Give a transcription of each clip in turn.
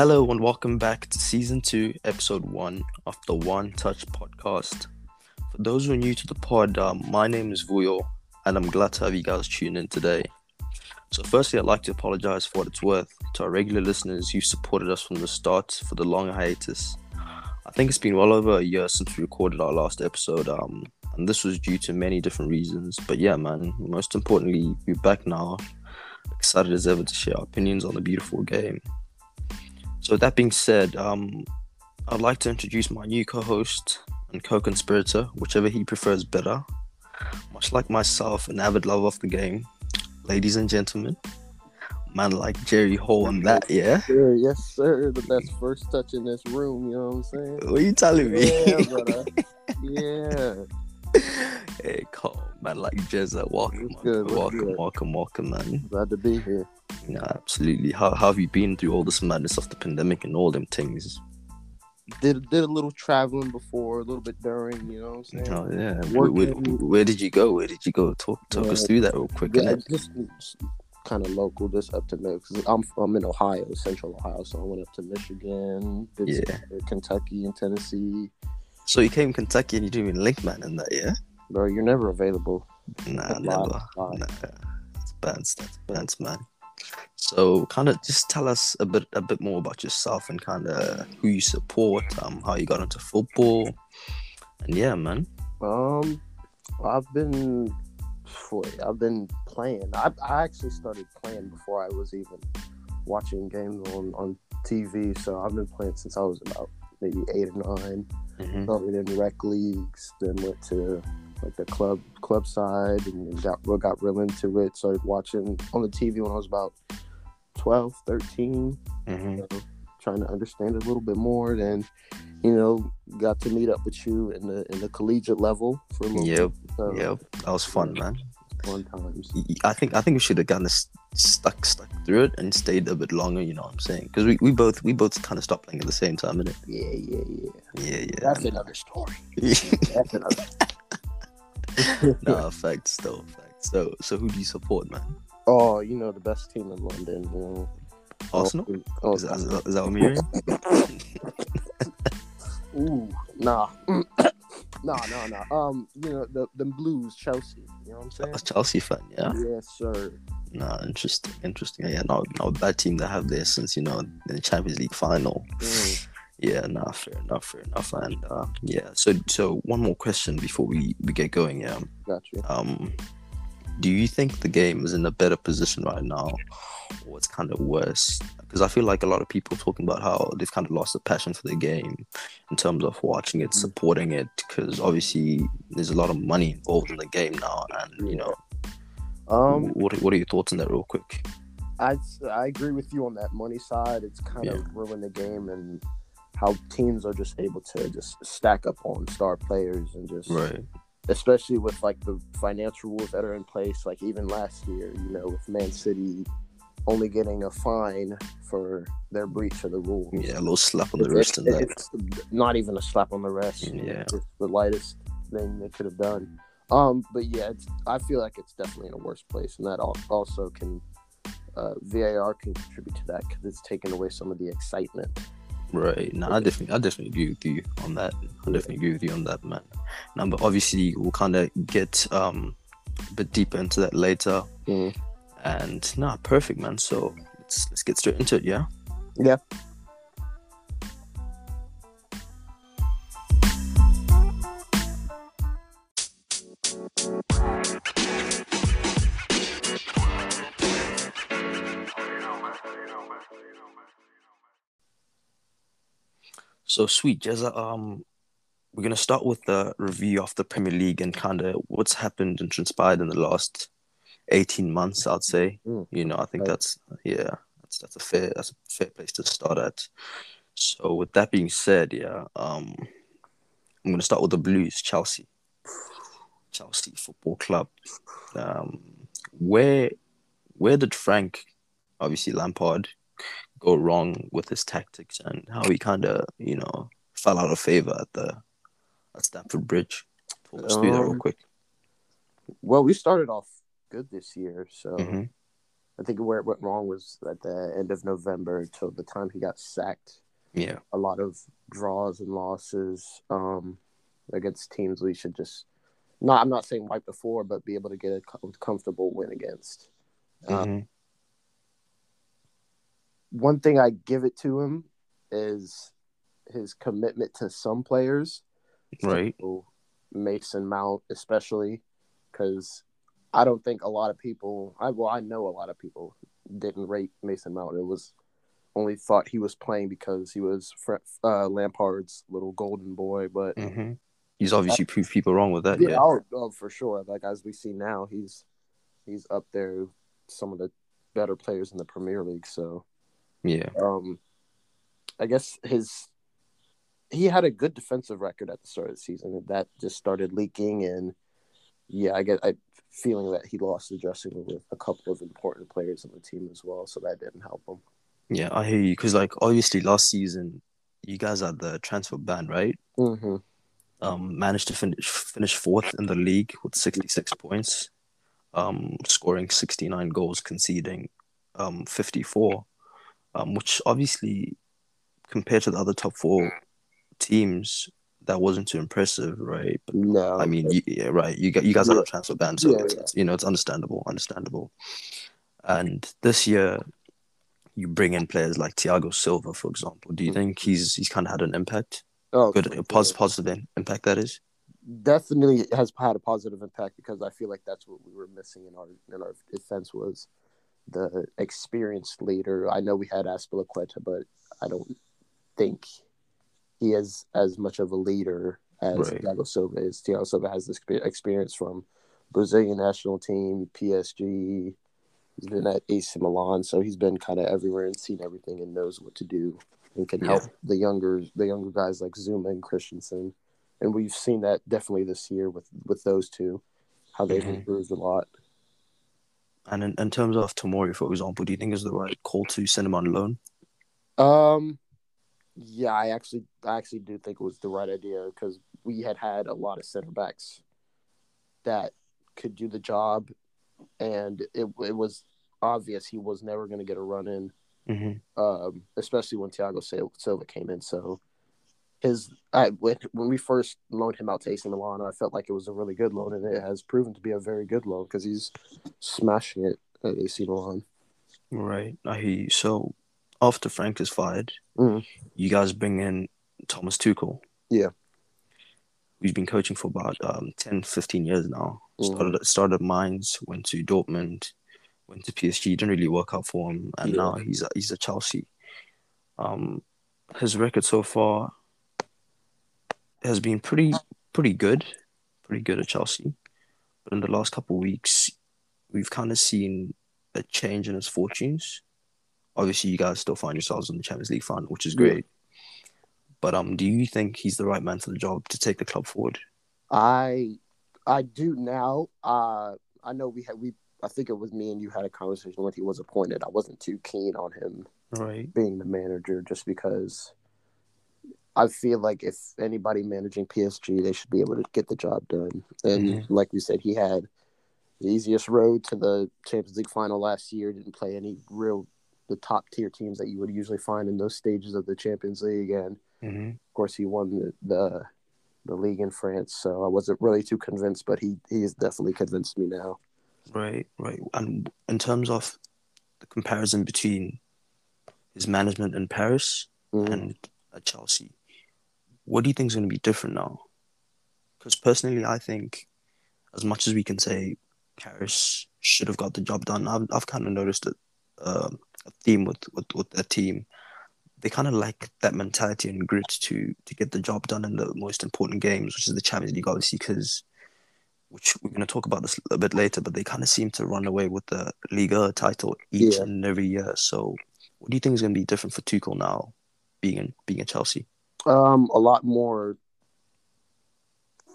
Hello and welcome back to season two, episode one of the One Touch podcast. For those who are new to the pod, um, my name is Vuyo, and I'm glad to have you guys tune in today. So, firstly, I'd like to apologize for what it's worth to our regular listeners who supported us from the start for the long hiatus. I think it's been well over a year since we recorded our last episode, um, and this was due to many different reasons. But yeah, man, most importantly, we're back now, excited as ever to share our opinions on the beautiful game. So, that being said, um, I'd like to introduce my new co host and co conspirator, whichever he prefers better. Much like myself, an avid lover of the game, ladies and gentlemen, man like Jerry Hall and that, yeah? Sir, yes, sir. The best first touch in this room, you know what I'm saying? What are you telling me? Yeah, brother. yeah. hey, come, on, man like Jezza, uh, welcome, What's good, welcome, welcome, welcome, welcome, man. Glad to be here. Yeah, absolutely. How, how have you been through all this madness of the pandemic and all them things? Did did a little traveling before, a little bit during, you know what I'm oh, saying? Oh yeah. Where, where, where did you go? Where did you go? Talk talk us through that real quick. Yeah, just, kind of local, just up to because I'm I'm in Ohio, Central Ohio, so I went up to Michigan, Yeah. Kentucky, and Tennessee. So you came Kentucky and you doing Linkman in that, yeah? Bro, you're never available. Nah, never. Nah, that's bands. That's bands, man. So, kind of just tell us a bit, a bit more about yourself and kind of who you support, um, how you got into football, and yeah, man. Um, I've been, I've been playing. I, I actually started playing before I was even watching games on on TV. So I've been playing since I was about maybe eight or 9 hmm Started in rec leagues, then went to like the club club side, and got got real into it. Started watching on the TV when I was about 12, 13 hmm you know, trying to understand it a little bit more. Then, you know, got to meet up with you in the in the collegiate level for a little Yep, bit. So, yep. That was fun, man. Fun times. I think I think we should have gotten s- stuck stuck through it and stayed a bit longer. You know what I'm saying? Because we, we both we both kind of stopped playing at the same time, innit? Yeah, yeah, yeah. Yeah, yeah. That's another story. That's another. no, facts though, facts. So, so who do you support, man? oh, you know the best team in London. You know. Arsenal? Oh, Is that, is that, is that what I'm hearing? ooh, nah. no, no, no. Um, you know the the Blues, Chelsea. You know what I'm saying? A Chelsea fan, yeah. Yes, sir. Nah, interesting, interesting. Yeah, not not a bad team to have there since you know the Champions League final. Mm. Yeah, nah, fair enough, fair enough. And uh, yeah, so so one more question before we we get going. Yeah, Got you. um, do you think the game is in a better position right now, or it's kind of worse? Because I feel like a lot of people talking about how they've kind of lost the passion for the game in terms of watching it, Mhm. supporting it. Because obviously there's a lot of money involved in the game now, and you know, Um, what what are your thoughts on that, real quick? I I agree with you on that money side. It's kind Yeah. of ruined the game and how teams are just able to just stack up on star players and just Right. especially with like the financial rules that are in place. Like even last year, you know, with Man City only getting a fine for their breach of the rules. Yeah, a little slap on the It- wrist and that. it's not even a slap on the wrist. Yeah. It's the lightest thing they could have done. Um, but yeah, it's, I feel like it's definitely in a worse place, and that also can uh, VAR can contribute to that because it's taken away some of the excitement. Right. No, I definitely, I definitely agree with you on that. I definitely agree with you on that, man. Now, but obviously, we'll kind of get um a bit deeper into that later. Mm. And nah, perfect, man. So let's let's get straight into it, yeah. Yeah. So sweet, Jezza. Um, we're gonna start with the review of the Premier League and kind of what's happened and transpired in the last eighteen months. I'd say. Mm. You know, I think Right. that's yeah, that's that's a fair that's a fair place to start at. So with that being said, yeah, um, I'm gonna start with the Blues, Chelsea, Chelsea Football Club. Um, where where did Frank, obviously Lampard, go wrong with his tactics and how he kind of you know fell out of favor at the at Stamford Bridge? Us through that real Um, quick. Well, we started off good this year, so Mhm. I think where it went wrong was at the end of November till the time he got sacked. Yeah. A lot of draws and losses um, against teams we should just not. I'm not saying wipe before, but be able to get a comfortable win against. Um, Mhm. One thing I give it to him is his commitment to some players. Right. So, Mason Mount, especially, because I don't think a lot of people. I well, I know a lot of people didn't rate Mason Mount. It was only thought he was playing because he was uh, Lampard's little golden boy. But hmm He's obviously proved people wrong with that. yeah, Yeah. oh, oh, for sure. Like as we see now, he's he's up there, some of the better players in the Premier League. So Yeah. um, I guess his he had a good defensive record at the start of the season, and that just started leaking. And yeah, I get I feeling that he lost the dressing room with a couple of important players on the team as well, so that didn't help him. Yeah, I hear you. Because, like, obviously, last season, you guys had the transfer ban, right? Mm-hmm. Um, managed to finish finish fourth in the league with 66 points, um, scoring 69 goals, conceding um 54, um, which obviously, compared to the other top four teams, that wasn't too impressive, right? But No, I mean, you, yeah, right. You got you guys Yeah. a transfer ban, so Yeah, it's, yeah. it's, you know it's understandable, understandable. And this year, you bring in players like Thiago Silva, for example. Do you Mhm. think he's he's kind of had an impact, oh, good, a pos- positive impact? That is. definitely has had a positive impact because I feel like that's what we were missing in our in our defense was the experienced leader. I know we had Azpilicueta, but I don't think he is as much of a leader as Right. Thiago Silva is. Thiago Silva has this experience from Brazilian national team, PSG. He's been at AC Milan, so he's been kind of everywhere and seen everything and knows what to do and can help the younger the younger guys like Zouma and Christensen. And we've seen that definitely this year with with those two, how they've Mhm. improved a lot. And in, in terms of Tomori, for example, do you think is the right call to send him on loan? Um, yeah, I actually, I actually do think it was the right idea because we had had a lot of center backs that could do the job, and it it was obvious he was never going to get a run in, Mm-hmm. um, especially when Thiago Silva came in. So his, I when when we first loaned him out to AC Milan, I felt like it was a really good loan, and it has proven to be a very good loan because he's smashing it at AC Milan. Right. I hear you. So after Frank is fired, Mhm. you guys bring in Thomas Tuchel. Yeah. Who's been coaching for about um, 10, 15 years now. Mhm. Started started at Mainz, went to Dortmund, went to PSG. Didn't really work out for him, and Yeah. now he's at, he's at Chelsea. Um, his record so far has been pretty pretty good, pretty good at Chelsea. But in the last couple of weeks, we've kind of seen a change in his fortunes. Obviously, you guys still find yourselves in the Champions League final, which is great. But um, do you think he's the right man for the job to take the club forward? I I do now. Uh, I know we had we. I think it was me and you had a conversation when he was appointed. I wasn't too keen on him Right. being the manager just because I feel like if anybody managing PSG, they should be able to get the job done. And Mhm. like we said, he had the easiest road to the Champions League final last year. Didn't play any real the top tier teams that you would usually find in those stages of the Champions League, and Mm-hmm. of course, he won the, the the league in France, so I wasn't really too convinced, but he he has definitely convinced me now. Right, right. And in terms of the comparison between his management in Paris Mhm. and at Chelsea, what do you think is going to be different now? Because personally, I think as much as we can say Paris should have got the job done, I've, I've kind of noticed a, um a theme with, with, with their team. They kind of lack that mentality and grit to to get the job done in the most important games, which is the Champions League, obviously, because which we're going to talk about this a bit later, but they kind of seem to run away with the Liga title each Yeah. and every year. So, what do you think is going to be different for Tuchel now, being in being at Chelsea? Um, a lot more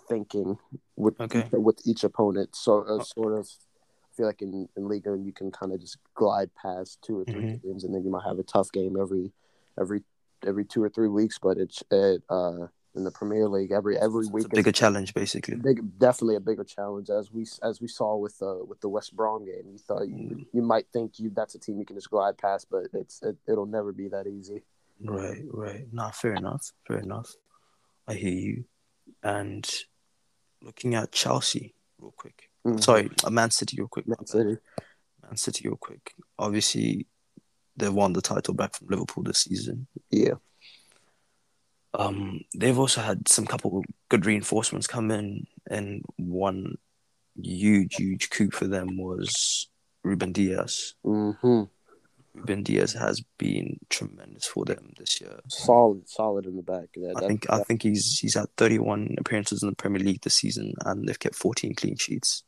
thinking with Okay. with each opponent. So uh, sort of I feel like in in Liga you can kind of just glide past two or 3 Mhm. games, and then you might have a tough game every every every two or three weeks. But it's at uh, in the Premier League every every week. It's a bigger challenge, basically. Big, definitely a bigger challenge as we as we saw with uh, with the West Brom game. You thought you, Mm. you might think you that's a team you can just glide past, but it's it, it'll never be that easy. Right, right. Nah, fair enough. Fair enough. I hear you. And looking at Chelsea, real quick. Mhm. Sorry, uh, Man City, real quick. Man. City. Man City, real quick. Obviously, they won the title back from Liverpool this season. Yeah. Um, they've also had some couple good reinforcements come in, and one huge, huge coup for them was Ruben Dias. hmm Ruben Dias has been tremendous for them this year. Solid, solid in the back. That, I that- think I think he's he's had 31 appearances in the Premier League this season, and they've kept 14 clean sheets.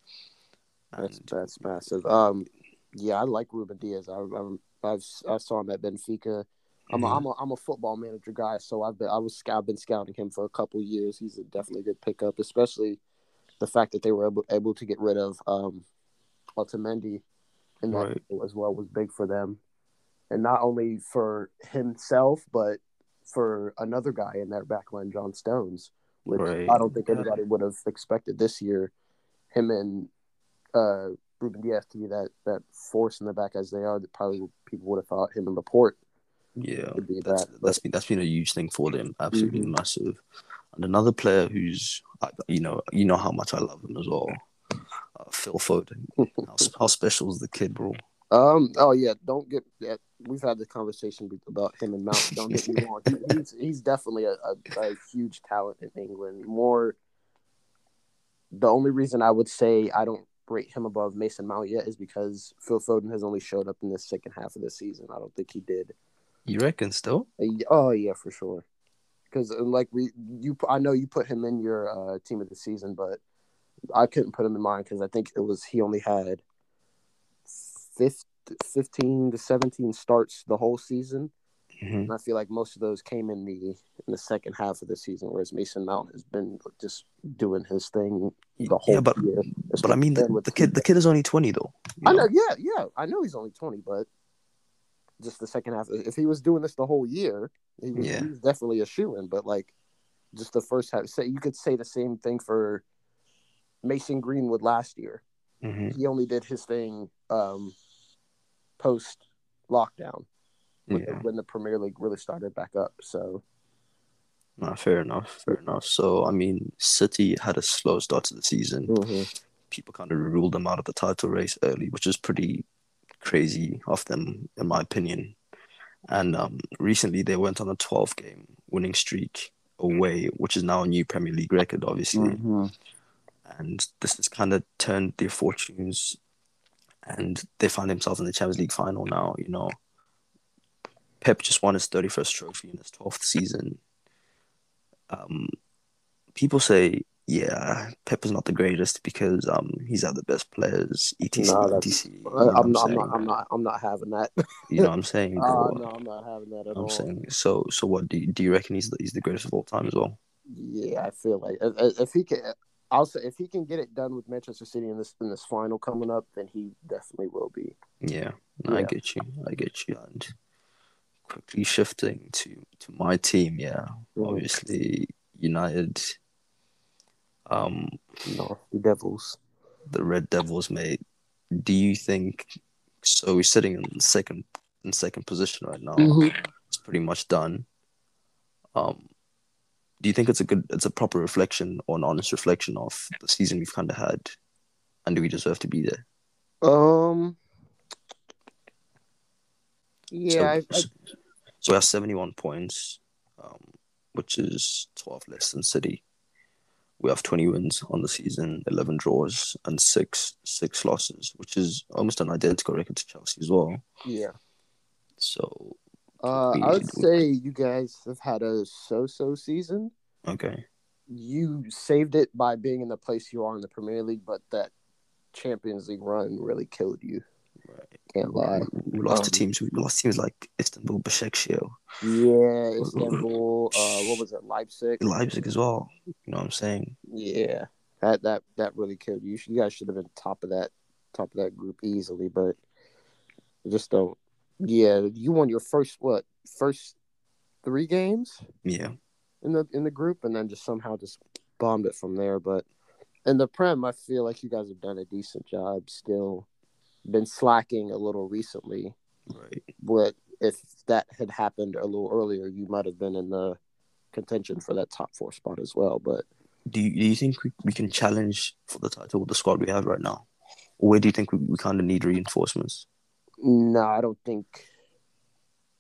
that's And that's massive. Um, yeah, I like Ruben Dias. I I'm, I've I saw him at Benfica. I'm a, Mhm. I'm a I'm a football manager guy, so I've been I was I've been scouting him for a couple years. He's a definitely good pickup, especially the fact that they were able, able to get rid of um, Otamendi in that Right. as well was big for them, and not only for himself but for another guy in their backline, John Stones, which Right. I don't think anybody would have expected this year. Him and uh, Ruben Dias to be that that force in the back as they are. That probably people would have thought him and Laporte yeah, would be that's that. that's been that's been a huge thing for them, absolutely Mhm. massive. And another player who's you know you know how much I love him as well, uh, Phil Foden. how, how special is the kid, bro? Um. Oh yeah. Don't get. We've had the conversation about him and Mount. Don't get me wrong. He, he's he's definitely a, a, a huge talent in England. More. The only reason I would say I don't rate him above Mason Mount yet is because Phil Foden has only showed up in the second half of the season. I don't think he did. You reckon still? Uh, Oh yeah, for sure. Because like we, you, I know you put him in your uh, team of the season, but I couldn't put him in mine because I think it was he only had 15, 15 to seventeen starts the whole season, hmm and I feel like most of those came in the in the second half of the season, whereas Mason Mount has been just doing his thing the whole Yeah, but year. but I mean the, with the kid the kid is only 20 though. I know, yeah, yeah, I know he's only twenty, but just the second half. If he was doing this the whole year, he was, Yeah. he was definitely a shoe in. But like, just the first half. Say you could say the same thing for Mason Greenwood last year. Mhm. He only did his thing um, post lockdown when, Yeah. when the Premier League really started back up. So Nah, fair enough, fair enough. So I mean, City had a slow start to the season. People kind of ruled them out of the title race early, which is pretty crazy of them, in my opinion. And um, recently, they went on a 12 game winning streak away, which is now a new Premier League record, obviously. Mm-hmm. And this has kind of turned their fortunes, and they find themselves in the Champions League final now. You know, Pep just won his 31st trophy in his 12th season. Um, people say, yeah, Pep is not the greatest because um he's had the best players, etc. Nah, etc. You know what I'm, not, I'm not. I'm not. I'm not having that. You know what I'm saying, Uh, no, I'm not having that at I'm all. saying. So, so what do you, do you reckon he's the, he's the greatest of all time as well? Yeah, I feel like if, if he can, I'll say if he can get it done with Manchester City in this in this final coming up, then he definitely will be. Yeah, no, I get you. I get you. And quickly shifting to to my team, yeah, Mhm. obviously United. Um, No, the Devils. the Red Devils, mate. Do you think? So we're sitting in second in second position right now. It's pretty much done. Um, do you think it's a good, it's a proper reflection or an honest reflection of the season we've kind of had, and do we deserve to be there? Um. Yeah, So, so we have 71 points, um, which is 12 less than City. We have 20 wins on the season, 11 draws, and six six losses, which is almost an identical record to Chelsea as well. Yeah. So, Uh, I would say you guys have had a so-so season. okay. You saved it by being in the place you are in the Premier League, but that Champions League run really killed you. Right. Can't lie. We lost to Um, teams. We lost teams like Istanbul, Besiktas, Yeah, Istanbul. Uh, what was it? Leipzig. Leipzig as well. You know what I'm saying? Yeah, that that that really killed you. You guys should have been top of that top of that group easily, but just don't. Yeah, you won your first what first three games. Yeah. in the in the group, and then just somehow just bombed it from there. But in the Prem, I feel like you guys have done a decent job. Still, been slacking a little recently. Right. But if that had happened a little earlier, you might have been in the contention for that top four spot as well. But Do you, do you think we, we can challenge for the title with the squad we have right now? Or where do you think we, we kind of need reinforcements? No, I don't think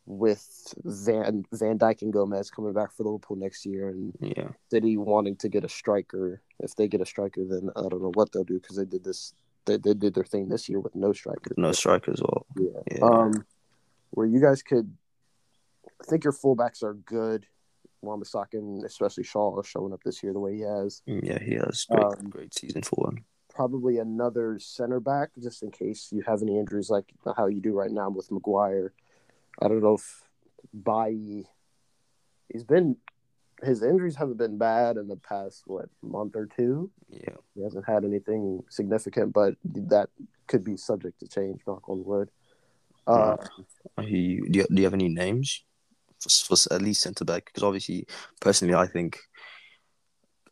with Van Van Dijk and Gomez coming back for Liverpool next year and Yeah. City wanting to get a striker. If they get a striker, then I don't know what they'll do because they did this. They, they did their thing this year with no strikers. No strikers, as well. Yeah. Yeah. Um, where you guys could, I think your fullbacks are good. Wan-Bissaka and especially Shaw are showing up this year the way he has. Mm, Yeah, he has great, Um, great season for him. Probably another center back just in case you have any injuries like how you do right now with Maguire. I don't know if Bailly, he's been, his injuries haven't been bad in the past, what, month or two? Yeah. He hasn't had anything significant, but that could be subject to change, knock on wood. Uh, you. Do you, do you have any names for, for at least centre back? Because obviously, personally, I think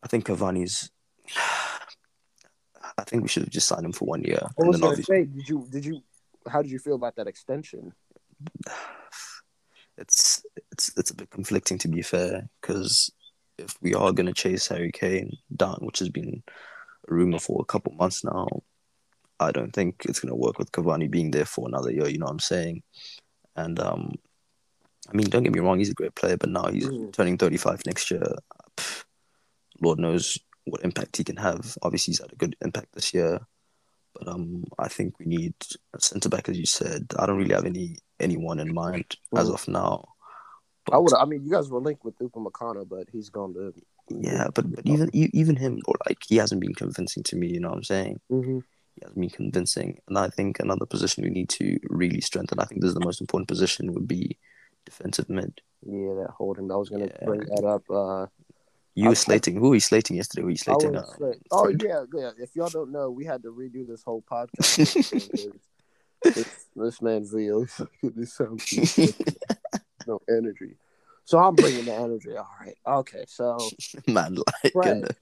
I think Cavani's. I think we should have just signed him for one year. I was gonna say, did you did you how did you feel about that extension? it's it's it's a bit conflicting to be fair. Because if we are going to chase Harry Kane down, which has been a rumor for a couple months now, I don't think it's going to work with Cavani being there for another year. You know what I'm saying? And um, I mean, don't get me wrong, he's a great player, but now he's Mhm. turning 35 next year. Lord knows what impact he can have. Obviously, he's had a good impact this year, but um, I think we need a centre back, as you said. I don't really have any anyone in mind as Mhm. of now. I would. I mean, you guys were linked with Upamecano, but he's gone to. Yeah, but, but even even him, or like he hasn't been convincing to me. You know what I'm saying? Mm-hmm. He hasn't been convincing, and I think another position we need to really strengthen. I think this is the most important position would be defensive mid. Yeah, that holding. I was gonna Yeah. bring that up. Uh, You I- were slating. Who were you slating yesterday? Were you slating? say- oh yeah, yeah. If y'all don't know, we had to redo this whole podcast. this, this man Vuyo, this sounds no energy. So I'm bringing the energy. All right. Okay. So Man, like, Fred.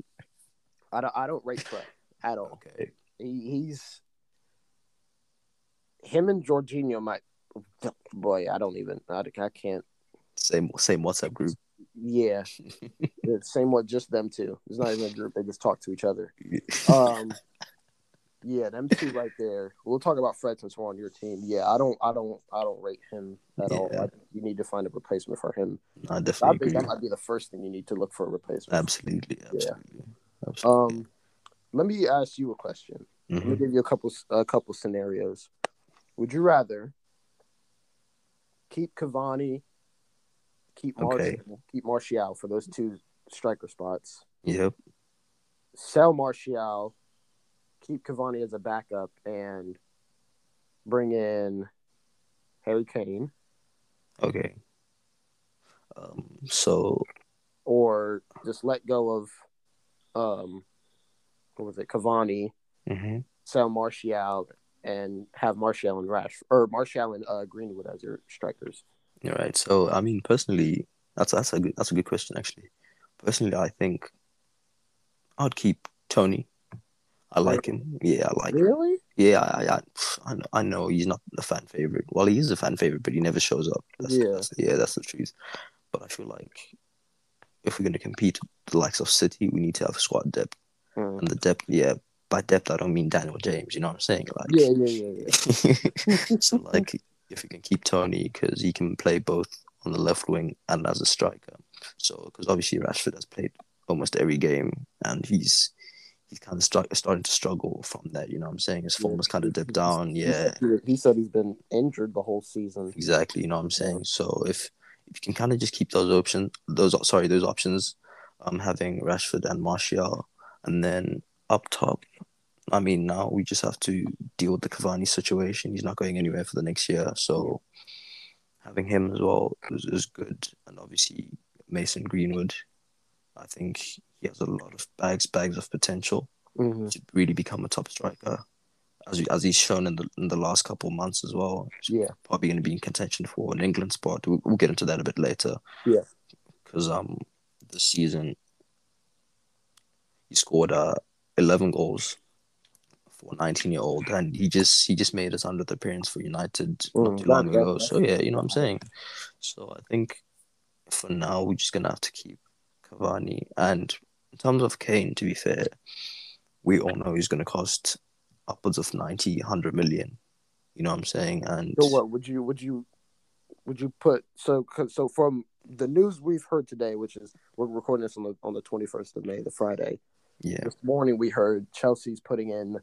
I don't. I don't rate Fred at all. okay. He, he's him and Jorginho might. Boy, I don't even. I, I can't. Same same WhatsApp group. Yeah, the same with just them two. It's not even a group. They just talk to each other. Um, yeah, them two right there. We'll talk about Fred since we're on your team. Yeah, I don't, I don't, I don't rate him at all. I, you need to find a replacement for him. I I definitely think that might be the first thing you need to look for a replacement. Absolutely, absolutely, absolutely. Um, let me ask you a question. Let me Mhm. give you a couple, a couple scenarios. Would you rather keep Cavani, keep Martial, Okay. keep Martial for those two striker spots? Yep. sell Martial, keep Cavani as a backup, and bring in Harry Kane, Okay. Um. So or just let go of um, what was it, Cavani, mhm. sell Martial, and have Martial and Rash or Martial and uh, Greenwood as your strikers. All right. So I mean, personally, that's that's a good that's a good question actually. Personally, I think I'd keep Tony. I like him. Yeah, I like him. Really? Yeah, I, I, I, know, I know he's not a fan favorite. Well, he is a fan favorite, but he never shows up. That's, Yeah. that's, yeah, that's the truth. But I feel like if we're going to compete the likes of City, we need to have squad depth. Hmm. And the depth, yeah, by depth, I don't mean Daniel James. You know what I'm saying? Like, Yeah, yeah, yeah, yeah. so like, if we can keep Tony, because he can play both on the left wing and as a striker. So, because obviously Rashford has played almost every game, and he's he's kind of start, starting to struggle from that. You know what I'm saying? His form has kind of dipped down. Yeah, he- He said he's been injured the whole season. exactly. You know what I'm saying? So if if you can kind of just keep those options, those sorry, those options, um, having Rashford and Martial, and then up top. I mean, now we just have to deal with the Cavani situation. He's not going anywhere for the next year, so having him as well is, is good. And obviously Mason Greenwood, I think he has a lot of bags, bags of potential hmm to really become a top striker, as as he's shown in the in the last couple of months as well. He's Yeah. probably going to be in contention for an England spot. We'll, we'll get into that a bit later. Yeah. because um, this season. He scored uh, 11 goals for a 19 year old, and he just he just made his 100th appearance for United Mm, not too long that- ago. So yeah, you know what I'm saying. So I think for now we're just gonna have to keep Cavani. And in terms of Kane, to be fair, we all know he's gonna cost upwards of 90, 100 million. You know what I'm saying? And So what would you would you would you put so so from the news we've heard today, which is we're recording this on the on the twenty first of May, the Friday. yeah, This morning we heard Chelsea's putting in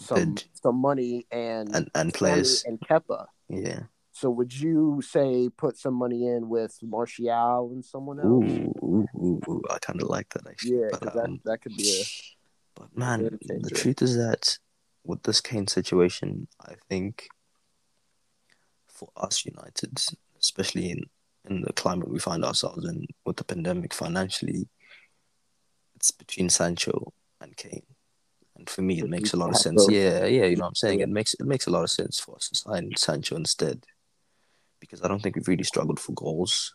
some Bid. some money and and and players, and Kepa. yeah. So would you say put some money in with Martial and someone else? Ooh, ooh, ooh. I kind of like that actually. Yeah, but, that um, that could be a But man, the truth is that with this Kane situation, I think for us United, especially in, in the climate we find ourselves in with the pandemic financially, it's between Sancho and Kane. For me, it makes a lot of sense. Yeah, yeah, you know what I'm saying? It makes it makes a lot of sense for us to sign Sancho instead. Because I don't think we've really struggled for goals.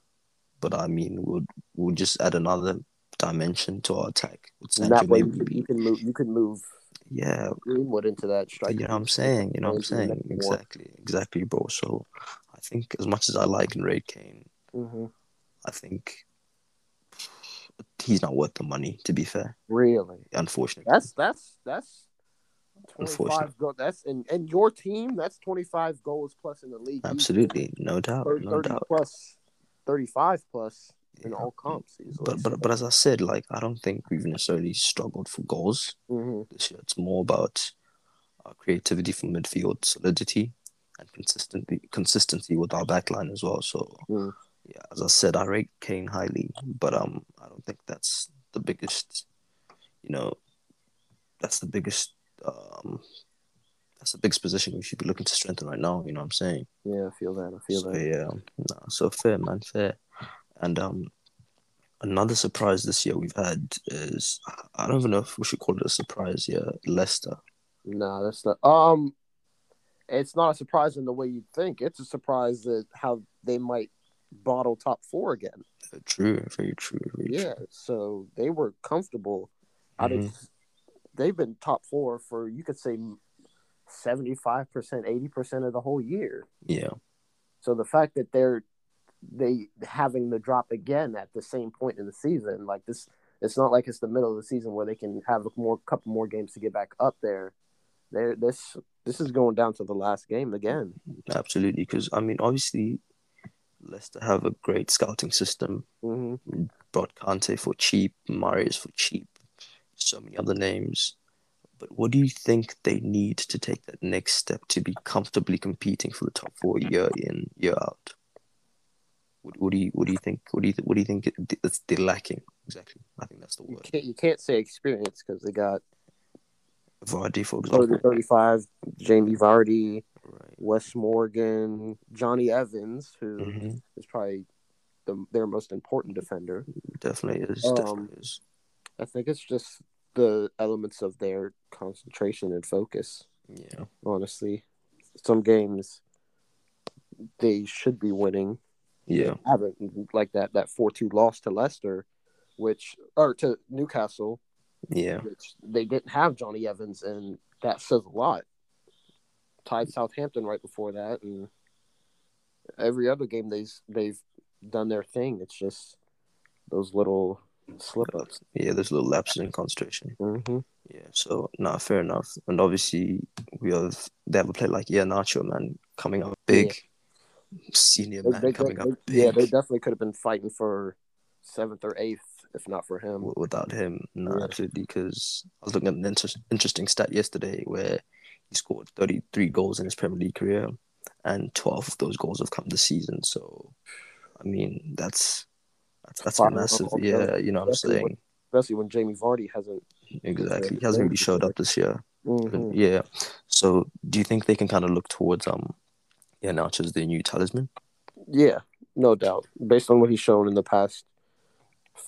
But I mean, we'll we'll just add another dimension to our attack. With Sancho, that way you you can move you can move yeah, Greenwood into that you know what I'm saying? You know what I'm saying? Exactly, exactly, bro. So I think as much as I like and rate Kane, hmm I think he's not worth the money. To be fair, Really, unfortunately, that's that's that's 25 goals. That's and and your team. That's twenty five goals plus in the league. Absolutely, no doubt, 30, no 30 doubt. plus, thirty five plus in Yeah. all comps. But but but as I said, like I don't think we've necessarily struggled for goals hmm this year. It's more about our creativity from midfield, solidity, and consistency consistency with our backline as well. So Mm. Yeah, as I said, I rate Kane highly, but um, I don't think that's the biggest. You know, that's the biggest. Um, that's the biggest position we should be looking to strengthen right now. You know what I'm saying? yeah, I feel that. I feel so that. yeah, no, so fair, man, fair. And um, another surprise this year we've had is I don't even know if we should call it a surprise. Yeah, Leicester. No, that's not. Um, it's not a surprise in the way you think. It's a surprise that how they might bottle top four again. True, very true. Very Yeah, so they were comfortable. Out Mhm. of they've been top four for you could say seventy five percent, eighty percent of the whole year. Yeah, So the fact that they're they having the drop again at the same point in the season, like this, it's not like it's the middle of the season where they can have a more couple more games to get back up there. There, this this is going down to the last game again. absolutely. Because I mean, obviously, Leicester have a great scouting system. hmm Brought Kante for cheap, Mahrez for cheap, so many other names. But what do you think they need to take that next step to be comfortably competing for the top four year in year out? What, what do you what do you think? What do you what do you think they're lacking exactly? I think that's the You word. can't you can't say experience because they got Vardy, for 30, example. 35, Jamie Vardy, Right. Wes Morgan, Jonny Evans, who is hmm probably the, their most important defender. Definitely is. Um, definitely is. I think it's just the elements of their concentration and focus. Yeah. Honestly, some games they should be winning. Yeah. Haven't like that that four two loss to Leicester, which or to Newcastle, Yeah. which they didn't have Jonny Evans, and that says a lot. Tied Southampton right before that, and every other game they've they've done their thing. It's just those little slip ups. Yeah. There's little lapses in concentration. Mm-hmm. Yeah, so nah, fair enough. And obviously we have they have a player like yeah, Nacho man coming up big, senior They, man they, coming they- up big. yeah, they definitely could have been fighting for seventh or eighth if not for him. without him, no, Yeah. absolutely. Because I was looking at an inter- interesting stat yesterday where he scored 33 goals in his Premier League career, and 12 of those goals have come this season. So, I mean, that's that's that's massive. Yeah, you know what I'm saying. Especially when Jamie Vardy hasn't. Exactly. He hasn't really showed up this year. Mhm. Yeah. So, do you think they can kind of look towards um, yeah, Nacho's the new talisman? Yeah, no doubt. Based on what he's shown in the past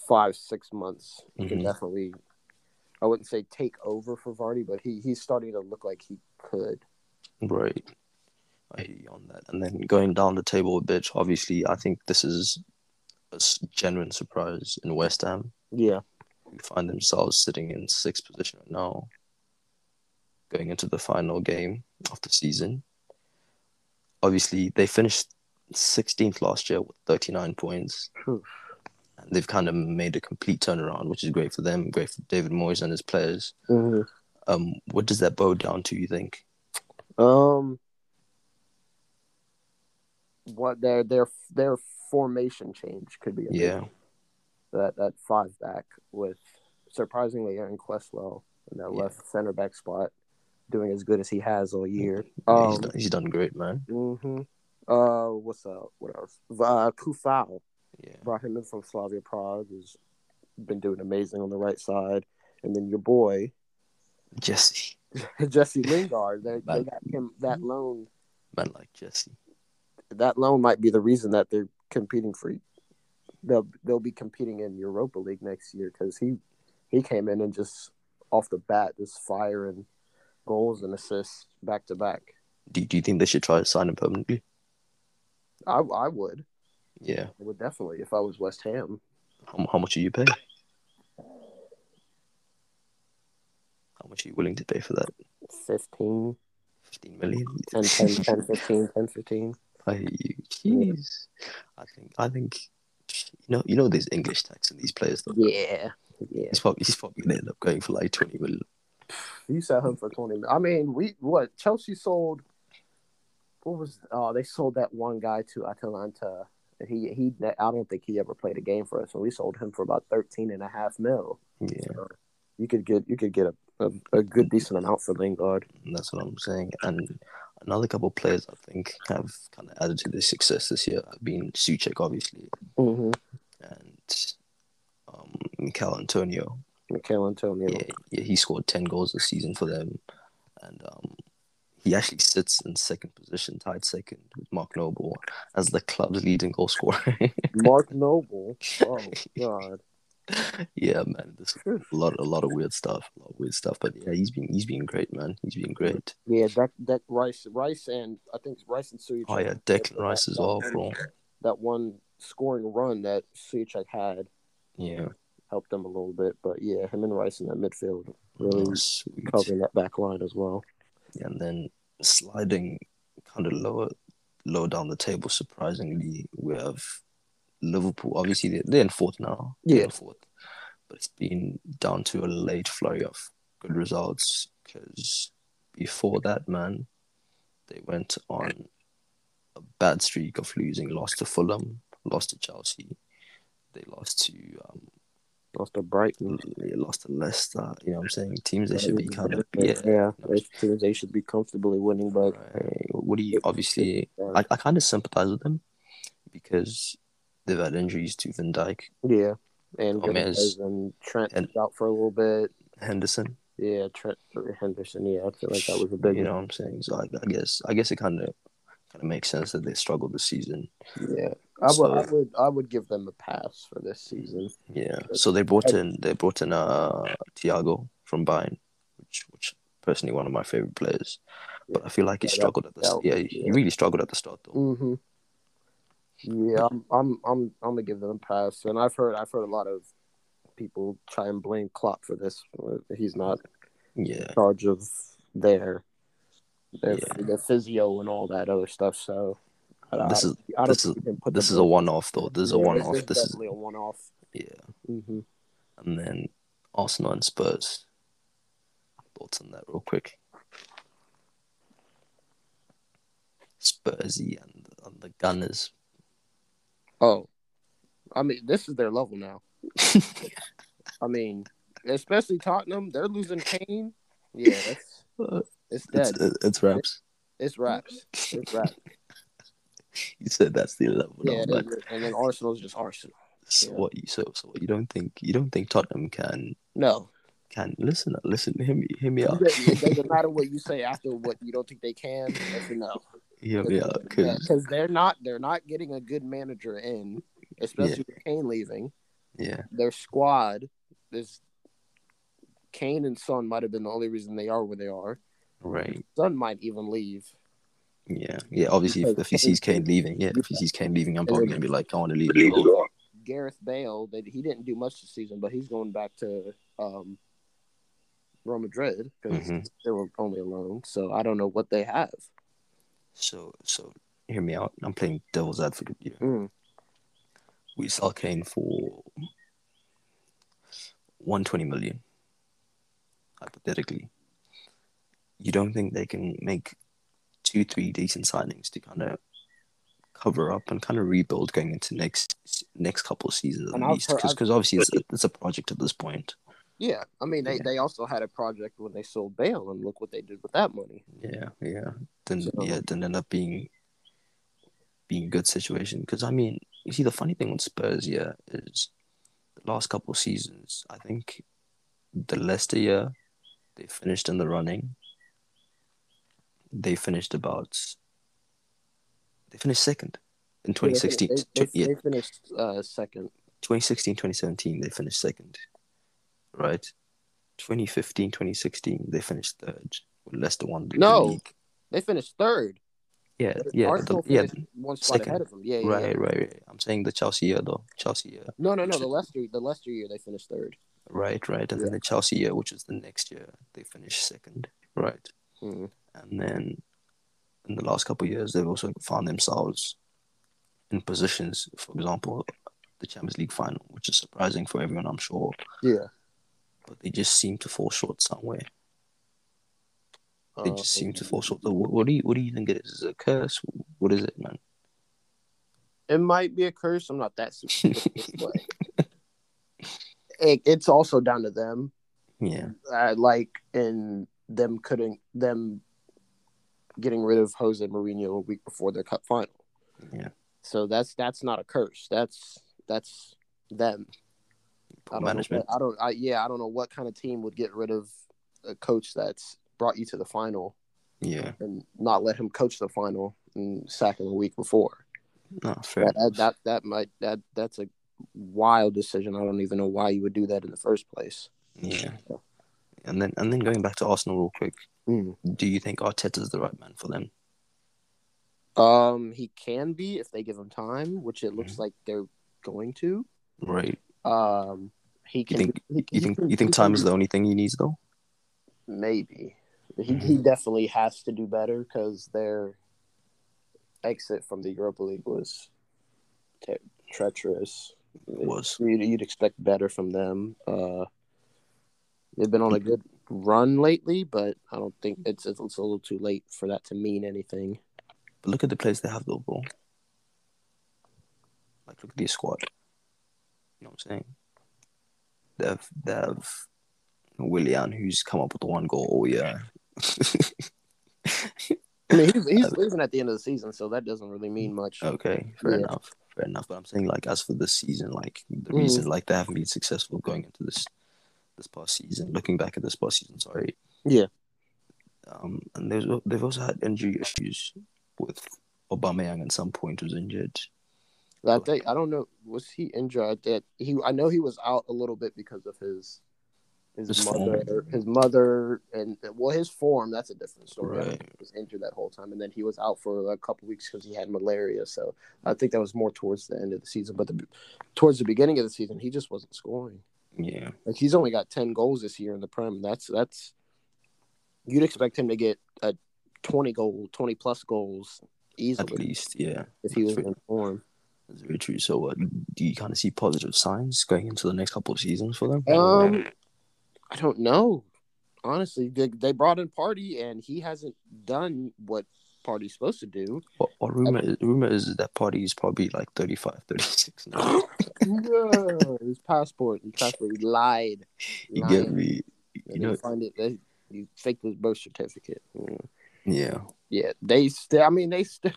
five, six months, he can Mhm. definitely. I wouldn't say take over for Vardy, but he he's starting to look like he could. Right. I hear you on that. And then going down the table a bit, obviously, I think this is a genuine surprise in West Ham, Yeah. who find themselves sitting in sixth position right now, going into the final game of the season. Obviously, they finished 16th last year with 39 points. Phew. They've kind of made a complete turnaround, which is great for them, great for David Moyes and his players. hmm Um, what does that bow down to, you think? Um, what their their their formation change could be. big Yeah, that that five back with surprisingly Aaron Cresswell in that Yeah. left center back spot, doing as good as he has all year. Yeah, he's, Um, done, he's done great, man. hmm Uh, what's up? What else? Uh, Coufal Yeah, brought him in from Slavia Prague. Who's been doing amazing on the right side, and then your boy Jesse, Jesse Lingard. They, they got him that loan. man like Jesse. That loan might be the reason that they're competing for. They'll they'll be competing in Europa League next year because he he came in and just off the bat just firing goals and assists back to back. Do, do you think they should try to sign him permanently? I I would Yeah. I would definitely if I was West Ham. How, how much are you paying? How much are you willing to pay for that? 15, 15 million? 10, 10, 10 15, 10, 15. I, jeez. I think, I think, you know, you know, there's English tax in these players, though. Yeah, yeah. He's probably, he's probably going to end up going for like 20 million. You sell him for 20 million. I mean, we what Chelsea sold. What was? Oh, they sold that one guy to Atalanta. He he. I don't think he ever played a game for us, and we sold him for about thirteen and a half mil. Yeah, You could get you could get a, a, a good decent amount for Lingard. that's what I'm saying. And another couple of players I think have kind of added to the success this year have been Soucek, obviously, Mm-hmm. and um, Michail Antonio. Michail Antonio. Yeah, yeah, he scored 10 goals this season for them. And um, he actually sits in second position, tied second with Mark Noble as the club's leading goal scorer. Mark Noble. Oh God. yeah, man, there's a lot, a lot of weird stuff, a lot of weird stuff. But yeah, he's been, he's been great, man. He's been great. Yeah, Deck Deck Rice, Rice, and I think Rice and Soucek. Oh yeah, Declan Rice as well, bro. That one scoring run that Soucek had Yeah, helped them a little bit, but yeah, him and Rice in that midfield really sweet. covering that back line as well. and then sliding kind of lower lower down the table surprisingly we have liverpool. Obviously they're, they're in fourth now. Yeah. in fourth. But it's been down to a late flurry of good results because before that man they went on a bad streak of losing lost to fulham lost to chelsea. They lost to um, Lost to Brighton. Mm, they lost to leicester you know what i'm saying teams they should be kind of yeah yeah. They, teams they should be comfortably winning, but Right. What do you obviously? I, I kind of sympathize with them because they've had injuries to Van Dijk, yeah, and Gomez. Gomez and Trent And- out for a little bit. Henderson. Yeah, Trent Henderson. Yeah, I feel like that was a big You know what I'm saying? So I, I guess I guess it kind of kind of makes sense that they struggled this season. Yeah, I would, So- I would, I would give them a pass for this season. Yeah. So they brought in they brought in uh Thiago from Bayern, which which personally one of my favorite players. But I feel like he struggled at the yeah he really struggled at the start though. Mm-hmm. Yeah, I'm, I'm, I'm, I'm gonna give them a pass, and I've heard, I've heard a lot of people try and blame Klopp for this. He's not Yeah. in charge of their, their, Yeah. their physio and all that other stuff. So, I, This is I this is put this is a one off though. This is a Yeah, one off. This is definitely a one off. yeah. Mm-hmm. And then Arsenal and Spurs. Thoughts on that real quick. Spursy and, and the Gunners. Oh, I mean, this is their level now. I mean, especially Tottenham, they're losing Kane. Yeah, it's it's dead. It's, it's raps. It's raps. It's raps. You said that's the level. Yeah, but and then Arsenal's just Arsenal. so yeah. what you so so what you don't think you don't think Tottenham can No, can listen listen hear me hear me out it doesn't matter what you say after what you don't think they can. That's a no. hear me out because they're not they're not getting a good manager in, especially with Kane leaving. yeah Their squad is Kane and Son might have been the only reason they are where they are. Right Son might even leave. yeah yeah obviously if, if he sees Kane leaving yeah if he sees Kane leaving I'm probably gonna be like I want to leave as. Gareth Bale. That he didn't do much this season, but he's going back to um, Real Madrid because Mhm. they were only alone. So I don't know what they have. So so hear me out. I'm playing devil's advocate here. Mm. We sell Kane for one twenty million. Hypothetically. You don't think they can make two, three decent signings to kind of cover up and kind of rebuild going into next next couple of seasons at least? Because obviously it's a, it's a project at this point. Yeah, I mean they, Yeah. they also had a project when they sold Bale, and look what they did with that money. Yeah, yeah. Then So- yeah, then end up being being a good situation. Because I mean, you see, the funny thing with Spurs, yeah, is the last couple of seasons. I think the Leicester year, they finished in the running. They finished about. They finished second in 2016. They, they, yeah, they finished uh, second. 2016, 2017, they finished second, right? 2015, 2016, they finished third. Leicester won the No. league. They finished third. Yeah, yeah, the, yeah, one spot second. ahead of them. Yeah, yeah, right, yeah. right, right. I'm saying the Chelsea year though. Chelsea year. No, no, no. The Leicester, the Leicester year, they finished third. Right, right. And then the Chelsea year, which is the next year, they finished second. Right. Mm. And then in the last couple of years they've also found themselves in positions, for example, the Champions League final, which is surprising for everyone, I'm sure. Yeah. But they just seem to fall short somewhere. They Uh, just seem to fall short. So what, what do you what do you think it is? Is it a curse? What is it, man? It might be a curse. I'm not that but it, it's also down to them. Yeah. Uh, like in them couldn't them getting rid of Jose Mourinho a week before their cup final. Yeah. So that's that's not a curse. That's that's them. I don't Management. Know, I don't. I, yeah, I don't know what kind of team would get rid of a coach that's brought you to the final Yeah. and not let him coach the final and sack him a week before. No, fair. That, that that that might that that's a wild decision. I don't even know why you would do that in the first place. Yeah. And then and then going back to Arsenal real quick, Mm. do you think Arteta is the right man for them? Um, he can be if they give him time, which it looks Mhm. like they're going to. Right. Um, he You can. think he, you he think can- you think time is the only thing he needs though? maybe he he definitely has to do better because their exit from the Europa League was te- treacherous. Was. You'd, you'd expect better from them. Uh, they've been on a good run lately, but I don't think it's it's a little too late for that to mean anything. But look at the players they have though, bro. Like look at their squad. You know what I'm saying? They have they have Willian who's come up with the one goal all year. I mean, he's, he's leaving at the end of the season, so that doesn't really mean much. Okay, fair Yeah. enough. Fair enough. But I'm saying like as for this season, like the Mhm. reason like they haven't been successful going into this this past season, looking back at this past season, sorry. Yeah. Um and there's they've also had injury issues with Aubameyang at some point was injured. I think I don't know. Was he injured? That he, I know he was out a little bit because of his his, His mother, form. his mother, and well, his form. That's a different story. Right. He was injured that whole time, and then he was out for a couple weeks because he had malaria. So I think that was more towards the end of the season. But the, towards the beginning of the season, he just wasn't scoring. Yeah. Like he's only got ten goals this year in the Prem. That's that's you'd expect him to get a twenty goal, twenty plus goals At least, yeah. if he was That's in form. That's very true. So, uh, do you kind of see positive signs going into the next couple of seasons for them? Um, I don't know. Honestly, they, they brought in Partey, and he hasn't done what Partey's supposed to do. What, what rumor, is, rumor is that Partey is probably like 35, 36 now. no, his passport, his passport, he lied. you Lying. get me? You they know, find it. They, he faked his birth certificate. Mm. yeah. Yeah, they still. I mean, they still.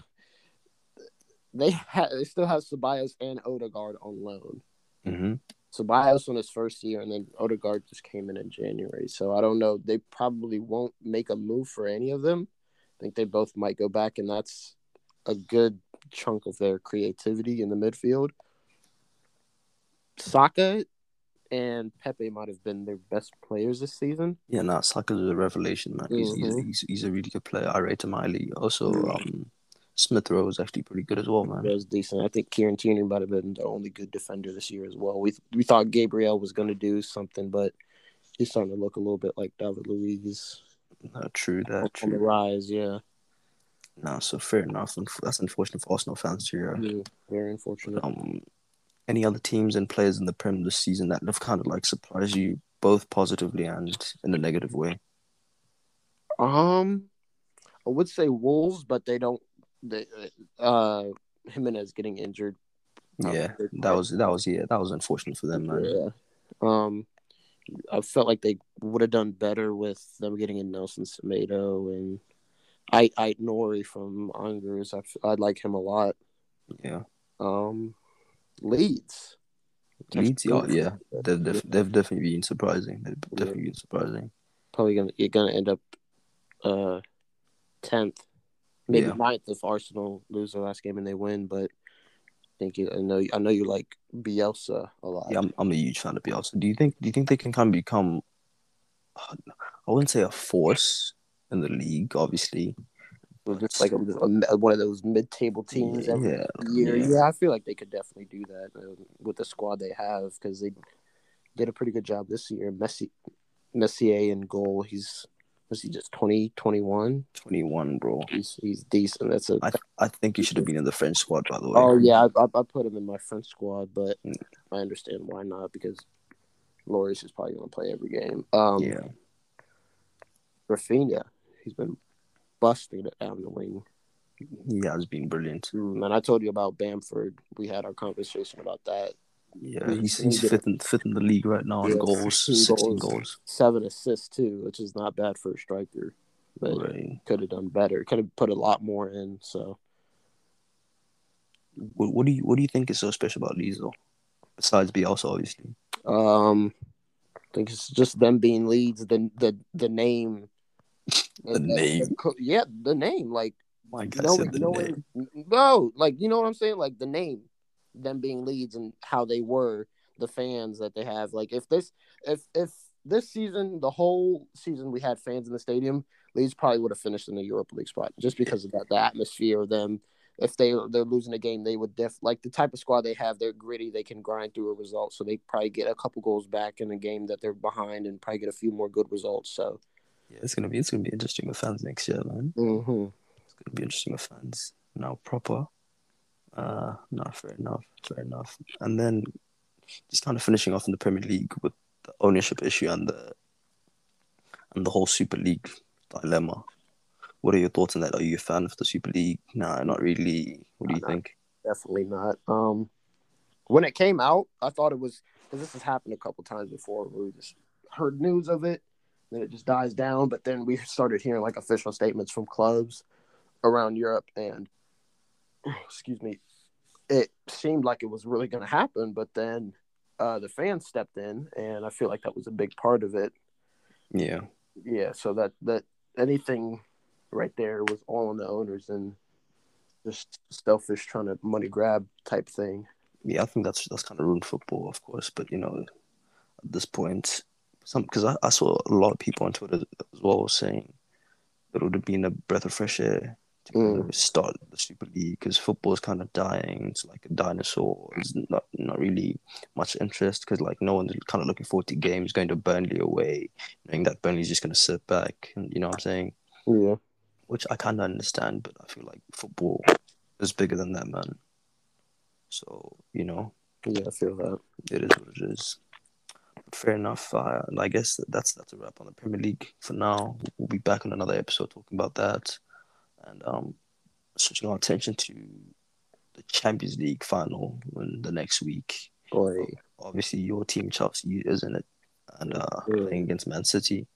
They ha- they still have Ceballos and Odegaard on loan. hmm Ceballos on his first year, and then Odegaard just came in in January. So I don't know. They probably won't make a move for any of them. I think they both might go back, and that's a good chunk of their creativity in the midfield. Saka and Pepe might have been their best players this season. Yeah, nah, Saka's a revelation, man. He's, Mhm. he's, he's, a really good player. I rate him highly. Also, Mhm. um, Smith Rowe is actually pretty good as well, man. Was decent. I think Kieran Tierney might have been the only good defender this year as well. We we thought Gabriel was going to do something, but he's starting to look a little bit like David Luiz. No, true that. on True. the rise. Yeah, No, so fair enough. That's unfortunate for Arsenal fans to hear. Yeah, very unfortunate. Um, any other teams and players in the Prem this season that have kind of like surprised you both positively and in a negative way? Um, I would say Wolves, but they don't. They, uh, Jimenez getting injured. Yeah, that was that was yeah, that was unfortunate for them, man. Yeah. Um, I felt like they would have done better with them getting in Nelson Semedo and I I Nouri from Angers. I, I like him a lot. Yeah, Um, Leeds. Leeds, yeah, yeah, they've, they've, they've definitely been surprising. They've Yeah. definitely been surprising. Probably gonna you're gonna end up uh tenth, maybe Yeah. ninth if Arsenal lose their last game and they win. But think you, I know I know you like Bielsa a lot. Yeah, I'm, I'm a huge fan of Bielsa. Do you think do you think they can kind of become? I wouldn't say a force in the league, obviously. just like a, a- one of those mid-table teams every yeah, year. yeah. Yeah. I feel like they could definitely do that uh, with the squad they have because they did a pretty good job this year. Messi, Meslier in goal. He's was he just 20, 21? 21, bro. He's he's decent. That's a I I think he should have been in the French squad, by the way. oh yeah. I, I, I put him in my French squad, but Mm. I understand why not because Lloris is probably going to play every game. Um, yeah. Raphinha, he's been busting it down the wing. Yeah, He has been brilliant. Mm, and I told you about Bamford. We had our conversation about that. Yeah, He's- he's fifth in, fifth in the league right now in Yeah, goals, 16 16 goals. goals. Seven assists too, which is not bad for a striker. But Right. could have done better. Could have put a lot more in. So What, what do you what do you think is so special about Leeds though? Besides Bielsa, obviously. um, I think it's just them being Leeds. The the the name. The name. yeah, the name. Like My God, no, no, name. no, like you know what I'm saying. Like the name, them being Leeds and how they were the fans that they have. Like if this if if this season the whole season we had fans in the stadium, Leeds probably would have finished in the Europa League spot just because of that the atmosphere of them. If they they're losing a game, they would def like the type of squad they have. They're gritty. They can grind through a result, so they probably get a couple goals back in a game that they're behind, and probably get a few more good results. So, Yeah, it's gonna be it's gonna be interesting with fans next year, man. hmm It's gonna be interesting with fans now proper. Uh, no, fair enough, fair enough. And then just kind of finishing off in the Premier League with the ownership issue and the and the whole Super League dilemma. What are your thoughts on that? Are you a fan of the Super League? Nah, not really. What do you think? definitely not. Um, when it came out, I thought it was because this has happened a couple times before. Where we just heard news of it, then it just dies down. But then we started hearing like official statements from clubs around Europe, and excuse me, it seemed like it was really going to happen. But then uh, the fans stepped in, and I feel like that was a big part of it. Yeah, Yeah, so that that anything right there was all on the owners and just selfish trying to money grab type thing. yeah. I think that's that's kind of ruined football, of course. But you know, at this point, some because I, I saw a lot of people on Twitter as well saying that it would have been a breath of fresh air of start the Super League because football is kind of dying. It's like a dinosaur. It's not not really much interest because like no one's kind of looking forward to games going to Burnley away, knowing that Burnley's just going to sit back. And you know what I'm saying? Yeah. Which I kind of understand, but I feel like football is bigger than that, man. So you know, Yeah, I feel that. it is what it is. Fair enough. Uh, and I guess that's that's a wrap on the Premier League for now. We'll be back on another episode talking about that, and um, switching our attention to the Champions League final in the next week. Boy, Obviously, your team Chelsea isn't it, and uh, Yeah. playing against Man City.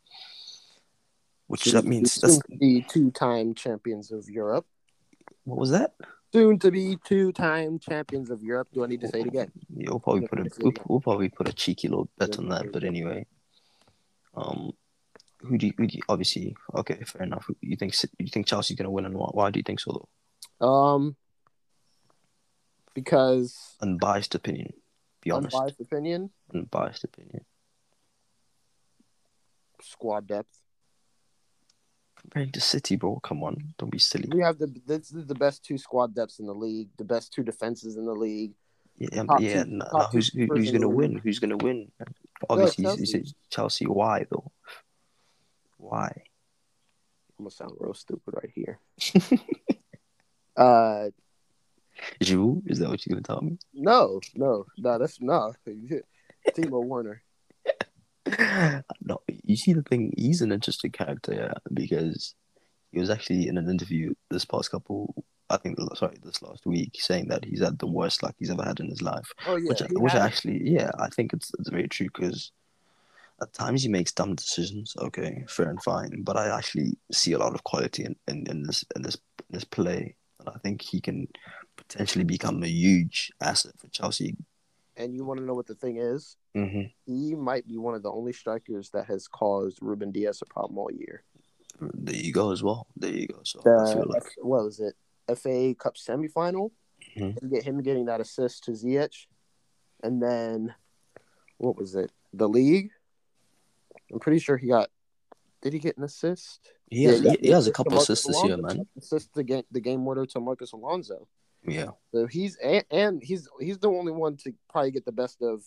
Which that means soon that's to be two-time champions of Europe. what was that? Soon to be two-time champions of Europe. Do I need to say it again? Yeah, we'll probably put a we'll, we'll probably put a cheeky little bet on that. But anyway, um, who do you, who do you obviously okay, fair enough. You think you think Chelsea's gonna win, and why, why do you think so? Though? Um, because Unbiased opinion. Be honest. unbiased opinion, Unbiased opinion. squad depth. comparing to City, bro. Come on, don't be silly. We have the this is the best two squad depths in the league, the best two defenses in the league. Yeah, yeah. two- no, no, who's who, who's gonna win? Who's gonna win? Obviously, he's, Chelsea. Chelsea. Why though? Why? I'm gonna sound real stupid right here. uh, You? Is that what you're gonna tell me? no, no, no. That's no. Timo Werner. no, you see the thing. He's an interesting character, yeah, because he was actually in an interview this past couple. I think, sorry, this last week, saying that he's had the worst luck he's ever had in his life. Oh yeah, which, he which actually, yeah, I think it's it's very true because at times he makes dumb decisions. Okay, fair and fine, but I actually see a lot of quality in, in, in this in this in this play, and I think he can potentially become a huge asset for Chelsea. and you want to know what the thing is? Mm-hmm. He might be one of the only strikers that has caused Ruben Dias a problem all year. There you go as well. There you go. So I The like what was it? FA Cup semifinal. Mhm. And get him getting that assist to Ziyech, and then what was it? The league. I'm pretty sure he got. Did he get an assist? he has, Yeah, he, he has a couple assists this year, man. Assist the game, the game winner to Marcos Alonso. Yeah, So he's and, and he's he's the only one to probably get the best of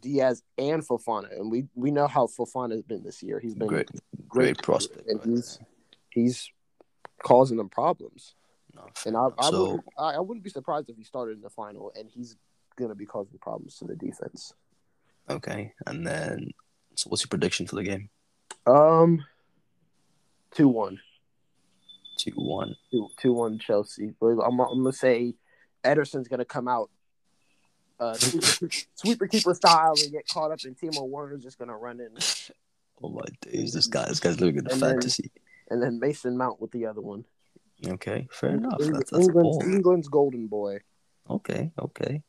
Dias and Fofana, and we we know how Fofana has been this year. He's been great, great, great prospect. and he's he's causing them problems. No, And I I, So- wouldn't, I I wouldn't be surprised if he started in the final, and he's gonna be causing problems to the defense. okay, and then so what's your prediction for the game? Um, two one. Two one. two two one Chelsea. But I'm, I'm gonna say Ederson's gonna come out uh, sweeper, sweeper keeper style and get caught up, and Timo Werner's just gonna run in, Oh my days, this guy, this guy's living in a And then- fantasy. and then Mason Mount with the other one. Okay, fair enough. Eng- That's, that's England's. England's golden boy. Okay, okay.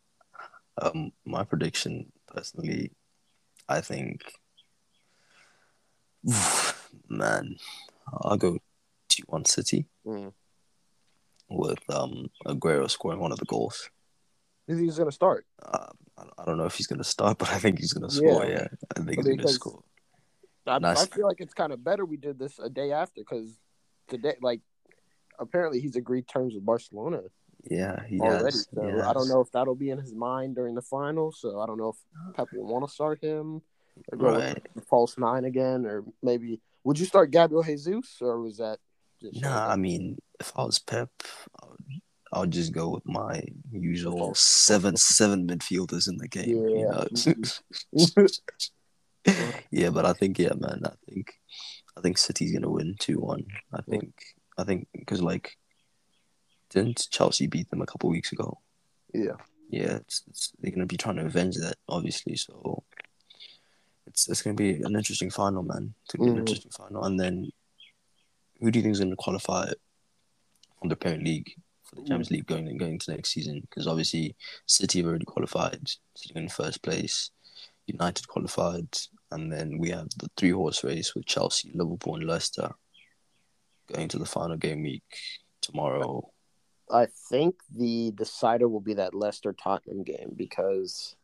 Um, my prediction, personally, I think, man, I'll go two one City Mm. with um Aguero scoring one of the goals. Who think he's gonna start? Uh, I, don't know if he's gonna start, but I think he's gonna score. Yeah. Yeah, I think he's gonna score. I, Nice. I feel like it's kind of better we did this a day after because today, like, apparently he's agreed terms with Barcelona Yeah, he already. has. So he I don't know if that'll be in his mind during the final. So I don't know if Pep will want to start him Right. false nine again, or maybe would you start Gabriel Jesus or was that just Nah, I mean, if I was Pep, I'll just go with my usual seven seven midfielders in the game. You know? yeah, but I think yeah, man. I think I think City's gonna win two one. I think I think because like didn't Chelsea beat them a couple weeks ago? yeah. Yeah, it's, it's they're gonna be trying to avenge that, obviously. So it's it's gonna be an interesting final, man. It's gonna be an Mhm. interesting final, and then who do you think is gonna qualify from the Premier League for the Champions League going going into next season? Because obviously City have already qualified, sitting in first place. United qualified, and then we have the three horse race with Chelsea, Liverpool, and Leicester going to the final game week tomorrow. I think the decider will be that Leicester Tottenham game because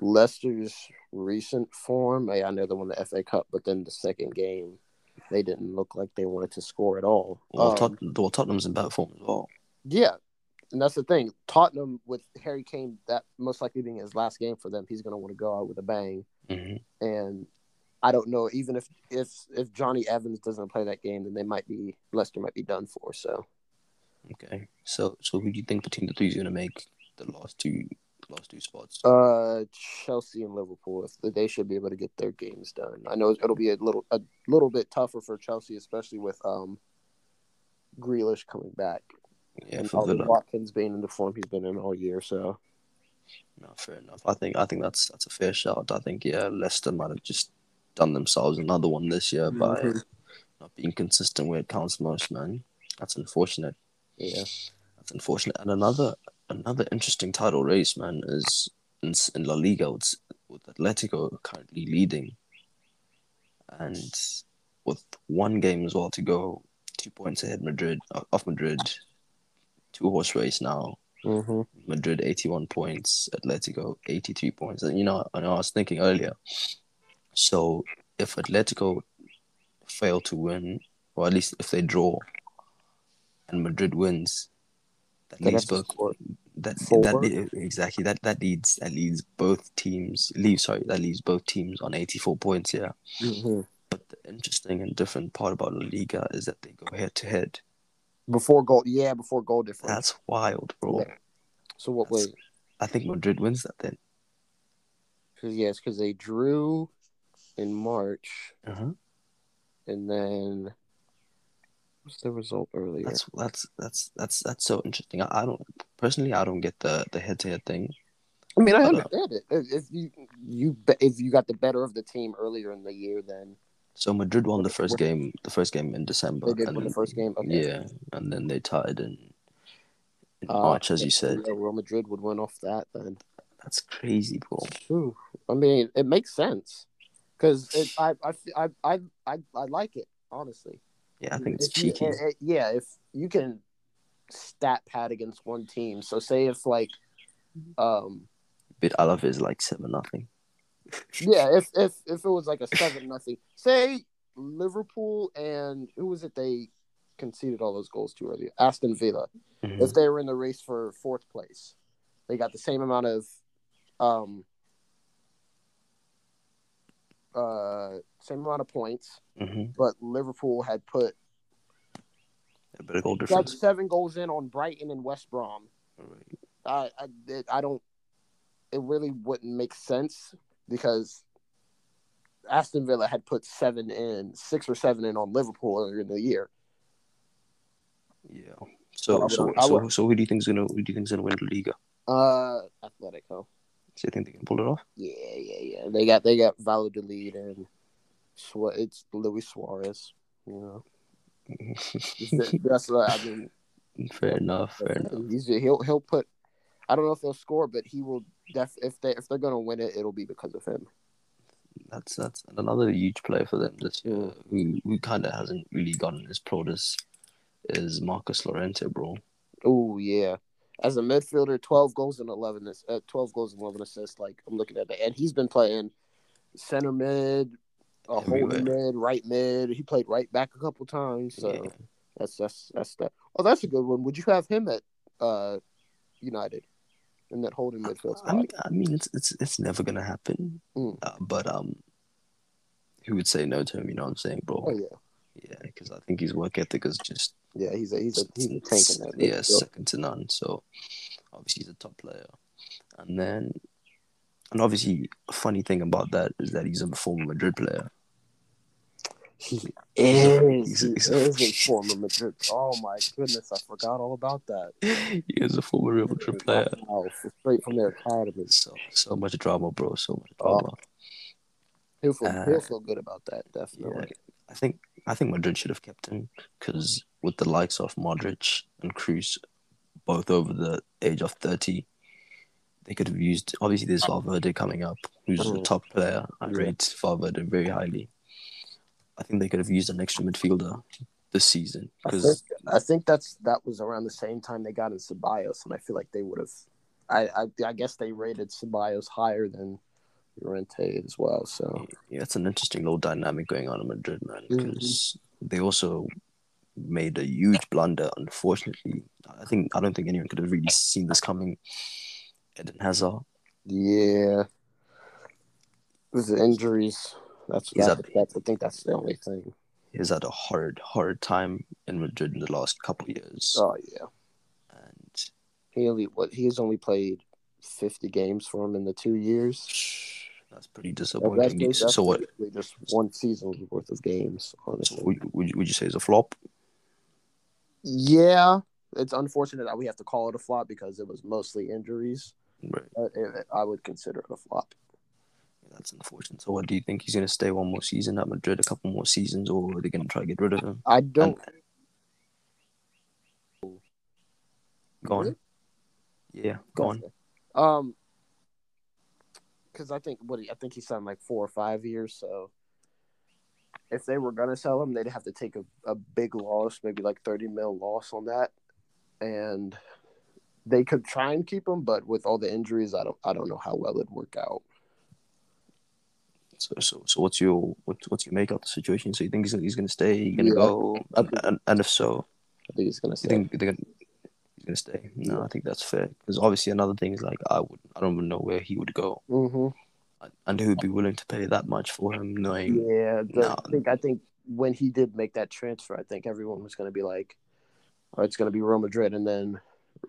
Leicester's recent form, I know they won the FA Cup, but then the second game, they didn't look like they wanted to score at all. Well, Um, Tot- well, Tottenham's in bad form as well. yeah, and that's the thing. Tottenham with Harry Kane, that most likely being his last game for them, he's going to want to go out with a bang. hmm And I don't know, even if if if Johnny Evans doesn't play that game, then they might be Leicester might be done for. So Okay, so so who do you think between the three is gonna make the last two last two spots? Uh, Chelsea and Liverpool, if they should be able to get their games done. I know it'll be a little a little bit tougher for Chelsea, especially with um Grealish coming back yeah, and for Ollie Villa. Watkins being in the form he's been in all year. So No, fair enough. I think I think that's that's a fair shout. I think yeah, Leicester might have just done themselves another one this year by Mhm. not being consistent where it counts most, man. That's unfortunate. yeah, That's unfortunate. And another another interesting title race, man, is in, in La Liga with, with Atletico currently leading, and with one game as well to go, two points ahead Madrid off Madrid, two horse race now. mm-hmm. Madrid 81 points, Atletico 83 points. And you know, I know I was thinking earlier. So if Atletico fail to win or at least if they draw, and Madrid wins, that They'd leaves have to both. score That four. that exactly that that leads that leads both teams leaves sorry that leaves both teams on eighty four points. Yeah, Mhm. but the interesting and different part about La Liga is that they go head to head. before goal. Yeah, before goal difference. That's wild, bro. Yeah. so what? that's- Wait, I think Madrid wins that then. because yes, because they drew in March, Uh-huh. and then what's the result earlier? That's that's that's that's that's so interesting. I, I don't personally I don't get the the head to head thing. I mean, I uh, understand it. If, you you if you got the better of the team earlier in the year, then So Madrid won the first game the first game in December. they did win the first game. Okay. Yeah, and then they tied in, in Uh, March, as you said. Real Madrid would win off that then. That's crazy, bro. Ooh, I mean, it makes sense because I, I, I, I, I, I like it honestly. Yeah, I think it's If you- cheeky. eh, eh, yeah, if you can stat pad against one team, so say if like, um, Bit Alaves like seven nothing. yeah, if if if it was like a seven nothing, say Liverpool and who was it they conceded all those goals to earlier? Aston Villa. Mhm. If they were in the race for fourth place, they got the same amount of, um, uh, same amount of points, Mhm. but Liverpool had put A bit of goal difference. seven goals in on Brighton and West Brom. I I, it, I don't. It really wouldn't make sense because Aston Villa had put seven in, six or seven in on Liverpool earlier in the year. Yeah. So would- so so so who do you think's gonna who do you think's gonna win the Liga? Uh, Atletico. Do you think they can pull it off? Yeah, yeah, yeah. They got they got Valladolid and Swa- it's Luis Suarez. You know, that's what I mean. fair enough. Fair enough. He's he'll he'll put. I don't know if they'll score, but he will. Def if they if they're gonna win it, it'll be because of him. That's that's another huge player for them this year. Who who kind of hasn't really gotten his plaudits is Marcos Llorente, bro. Oh yeah, as a midfielder, twelve goals and eleven uh, twelve goals and eleven assists. Like I'm looking at it, and he's been playing center mid, uh, holding mid, right mid. He played right back a couple times. So Yeah. that's that's that's that. Oh, that's a good one. Would you have him at uh United in that holding midfield spot? I mean, I mean, it's it's it's never gonna happen. Mm. Uh, but um, who would say no to him? You know what I'm saying, bro? oh yeah, Yeah, because I think his work ethic is just yeah. He's a he's a he's a tank in that. yeah, midfield. second to none. So obviously he's a top player, and then and obviously a funny thing about that is that he's a former Madrid player. He is. He's- He he's- is a former Madrid. Oh my goodness, I forgot all about that. he is a former Real Madrid player. Wow, straight from their academy. So so much drama, bro. So much Oh, drama. He'll feel, Uh, he'll feel good about that, definitely. I think I think Madrid should have kept him because with the likes of Modric and Kroos, both over the age of thirty, they could have used. Obviously, there's Valverde coming up, who's a Mhm. top player. I rate Valverde very highly. I think they could have used an extra midfielder this season I think, because I think that's that was around the same time they got in Ceballos, and I feel like they would have. I, I I guess they rated Ceballos higher than Llorente as well. So yeah, it's an interesting little dynamic going on in Madrid, man. Mm-hmm. Because they also made a huge blunder. Unfortunately, I think I don't think anyone could have really seen this coming. Eden Hazard. yeah, the injuries, that's He's that's, up- that's I think that's the only thing. He's had a hard, hard time in Madrid in the last couple of years, Oh yeah, and he only what he's only played fifty games for him in the two years. that's pretty That- That's, disappointing. that's so what? just one season's worth of games, So honestly. would, would, you, would you say it's a flop? Yeah, it's unfortunate that we have to call it a flop because it was mostly injuries. Right. It, I would consider it a flop. That's unfortunate. So what do you think he's going to stay one more season at Madrid, a couple more seasons, or are they going to try to get rid of him? I don't. Go on. Really? Yeah, go on. Um, because I think what he, I think he signed like four or five years. So if they were gonna sell him, they'd have to take a, a big loss, maybe like thirty mil loss on that, and they could try and keep him, but with all the injuries, I don't I don't know how well it'd work out. So, so, so what's your what, what's your make of the situation? So you think he's, he's going to stay? He's going to Yeah. go? Think- And, and if so, I think he's gonna you stay. think they're gonna, he's going to stay? No, I think that's fair. Because obviously another thing is like I would I don't even know where he would go hmm and who would be willing to pay that much for him, knowing Yeah, the, No. I think I think when he did make that transfer, I think everyone was going to be like, oh, "It's going to be Real Madrid," and then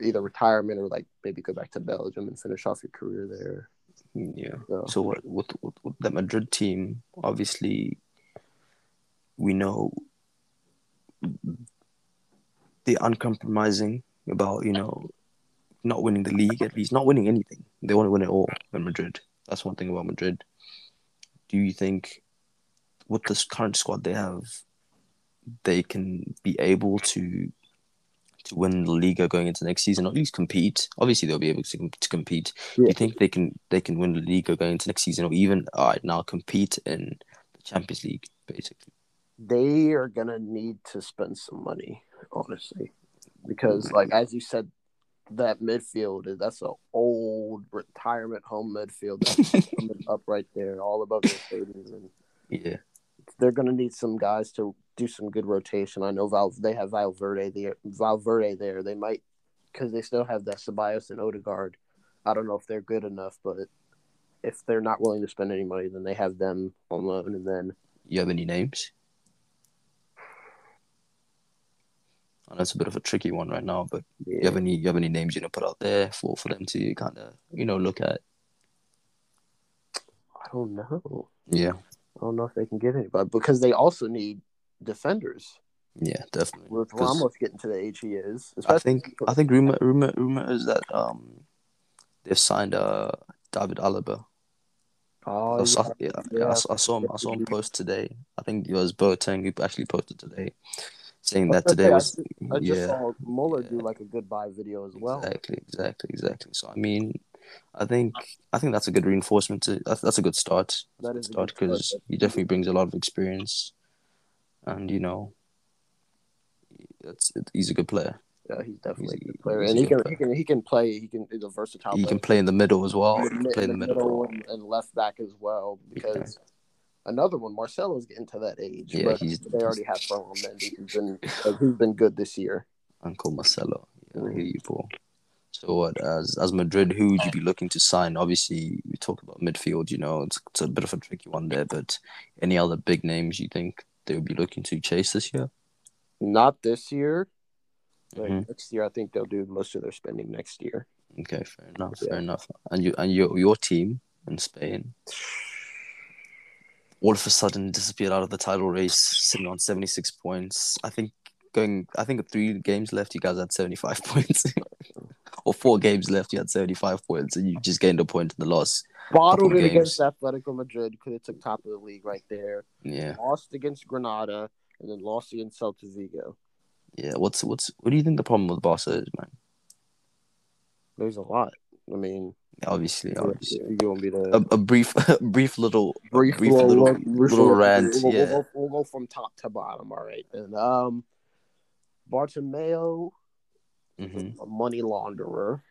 either retirement or like maybe go back to Belgium and finish off your career there. Yeah. So, So what with, with, with the Madrid team, obviously, we know they're uncompromising about you know not winning the league at least, not winning anything. They want to win it all in Madrid. That's one thing about Madrid. Do you think with this current squad they have, they can be able to to win the Liga going into next season, or at least compete? Obviously, they'll be able to, to compete. Do you think they can they can win the Liga going into next season, or even all right now compete in the Champions League, basically? they are going to need to spend some money, honestly, because like as you said, that midfield is that's an old retirement home midfield that's coming up right there, all above the thirties, and Yeah, they're going to need some guys to do some good rotation. I know Val they have Valverde there, Valverde there. They might because they still have that Ceballos and Odegaard. I don't know if they're good enough, but if they're not willing to spend any money, then they have them on loan, and then you have any names? I know it's a bit of a tricky one right now, but you have any you have any names you know put out there for for them to kind of you know look at? I don't know. Yeah, I don't know if they can get anybody because they also need defenders. yeah, definitely. With Ramos getting to the age he is, I think I think rumor rumor rumor is that um they've signed uh David Alaba. oh, I saw, yeah. yeah, yeah, I, saw, I saw him. I saw him post today. I think it was Boateng who actually posted today, saying that Okay, today I was I just yeah, saw Muller do like a goodbye video as well. exactly, exactly, exactly. So I mean, I think I think that's a good reinforcement. To that's, that's a good start. That's is a a good good start because he definitely brings a lot of experience, and you know, it's it, he's a good player. Yeah, he's definitely He's a- good player, and he can he can he can play. He can he's a versatile. He player. can play in the middle as well. He play in the middle. middle and, and left back as well because another one, Marcelo's getting to that age. Yeah, but he's- they already have Ferland Mendy, who's been who's been good this year. Uncle Marcelo. Yeah, I Mhm. hear you, Paul. So what as as Madrid, who would you be looking to sign? Obviously, we talk about midfield. You know, it's, it's a bit of a tricky one there. But any other big names you think they would be looking to chase this year? Not this year. Like Mhm. next year, I think they'll do most of their spending next year. Okay, fair enough. Yeah. Fair enough. And you and your your team in Spain, all of a sudden disappeared out of the title race, sitting on seventy six points. I think going. I think three games left, you guys had seventy five points. or four games left, you had seventy five points, and you just gained a point in the loss. Bottled it against. Atletico Madrid. because it took top of the league right there. Yeah. Lost against Granada and then lost against Celta Vigo. Yeah, what's what's what do you think the problem with Barca is, man? There's a lot. I mean, Obviously, obviously. you want me to A, a brief, a brief little, brief, brief little, little, look- little rant. We'll, Yeah, we'll, go, we'll go from top to bottom. All right. And um, Bartomeo, hmm a money launderer.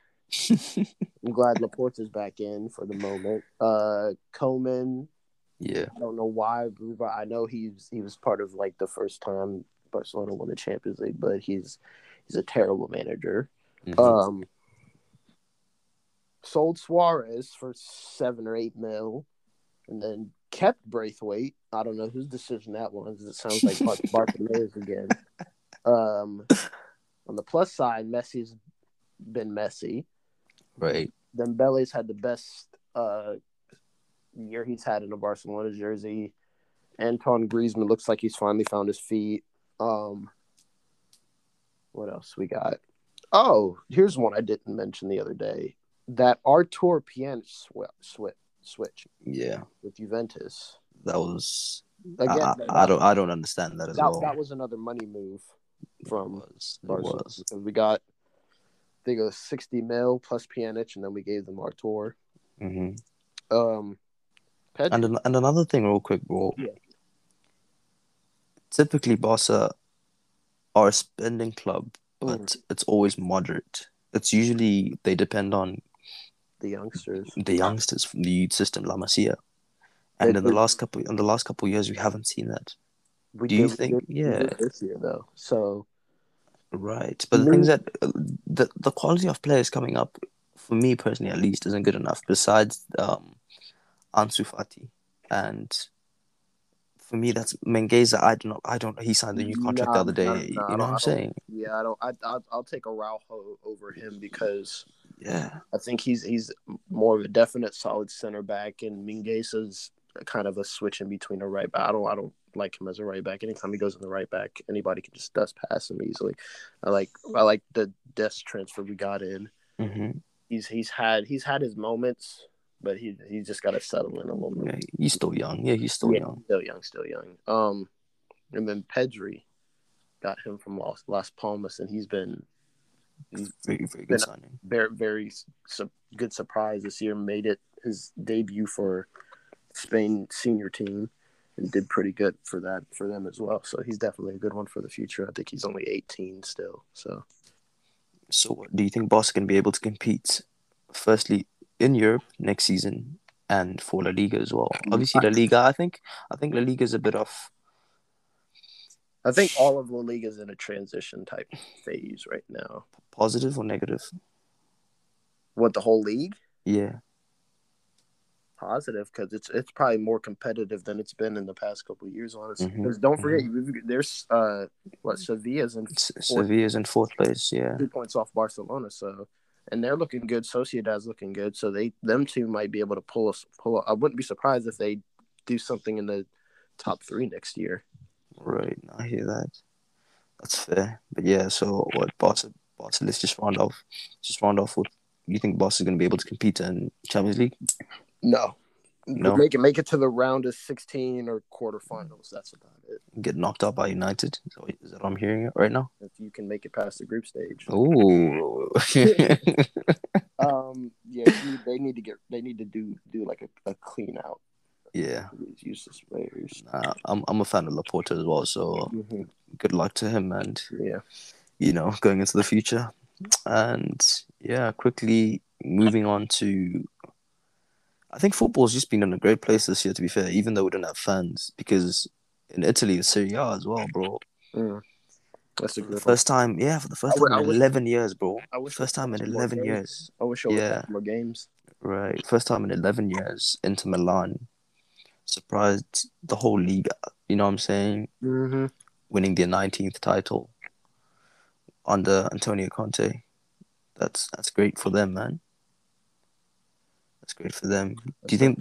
I'm glad Laporta is back in for the moment. Uh, Koeman, yeah, I don't know why, but I know he's he was part of like the first time Barcelona won the Champions League, but he's he's a terrible manager. Mhm. Um, sold Suarez for seven or eight mil, and then kept Braithwaite. I don't know whose decision that was. It sounds like Bar- Bartomeo's again. Um, on the plus side, Messi's been messy. Right. Dembele's had the best uh, year he's had in a Barcelona jersey. Antoine Griezmann looks like he's finally found his feet. Um, what else we got? Oh, here's one I didn't mention the other day. That Artur Pjanic sw- switch switch Yeah, with Juventus. that was. Again, I, I, I don't. I don't understand that as that, well. that was another money move It from was. It Barcelona was. we got I think it was 60 mil plus Pjanic, and then we gave them Artur. hmm Um, Pedri, And an, and another thing, real quick, bro. Yeah. Typically, Barca are a spending club, but Mm. it's always moderate. It's usually they depend on the youngsters. the youngsters from the youth system, La Masia. And They- in the last couple in the last couple years, we haven't seen that. We Do you did- we think- did- yeah. this year though? So Right. But the Maybe- thing is that uh, the the quality of players coming up, for me personally at least, isn't good enough. Besides um, Ansu Fati, and for me that's Mingueza. I don't know. I don't. He signed the new contract the other day. nah, nah, you know what I I'm saying? yeah, I don't. I, I I'll take Araujo over him because Yeah. I think he's he's more of a definite solid center back, and Mingueza's kind of a switch in between a right back. I don't I don't like him as a right back. Anytime he goes in the right back, anybody can just dust past him easily. I like I like the Dest transfer we got in. hmm He's he's had he's had his moments, but he he's just got to settle in a little yeah. bit. He's still young. Yeah, he's still Yeah, young. still young, still young. Um, and then Pedri got him from Las Las Palmas, and he's been Very very good signing. very very su- good surprise this year. Made it his debut for Spain senior team and did pretty good for that for them as well. So he's definitely a good one for the future. I think he's only 18 still. So So, do you think Barca can be able to compete, firstly in Europe next season and for La Liga as well? Mm, Obviously, La Liga. I think I think La Liga is a bit of I think all of La Liga is in a transition type phase right now. positive or negative. What the whole league? Yeah, Positive because it's it's probably more competitive than it's been in the past couple of years. Honestly, Mhm, because don't forget, you there's uh what Sevilla's in S- Sevilla's in fourth place. Yeah, two points off Barcelona. So, and they're looking good. Sociedad's looking good. So they them two might be able to pull us pull. I wouldn't be surprised if they do something in the top three next year. right. I hear that. That's fair. But yeah, so what Barca? Barca. Let's just round off. Just round off with. You think Barca is going to be able to compete in Champions League? No, No? make it make it to the round of sixteen or quarterfinals. That's about it. Get knocked out by United? Is that what I'm hearing right now? If you can make it past the group stage. Ooh. Um, yeah, they need- to get they need to do do like a, a clean out yeah. these useless players. Uh, I'm I'm a fan of Laporta as well, so Mhm. good luck to him and Yeah, you know going into the future. And yeah, quickly moving on to I think football's just been in a great place this year to be fair, even though we don't have fans, because in Italy it's Serie A as well, bro. Mm. that's a good. the first time, yeah, for the first I time I in eleven years, bro. First time in eleven years. I wish I would Yeah. more games. Right. First time in 11 years Inter Milan. Surprised the whole league, you know what I'm saying? Mm-hmm. Winning their 19th title under Antonio Conte. That's that's great for them, man. That's great for them. Do you think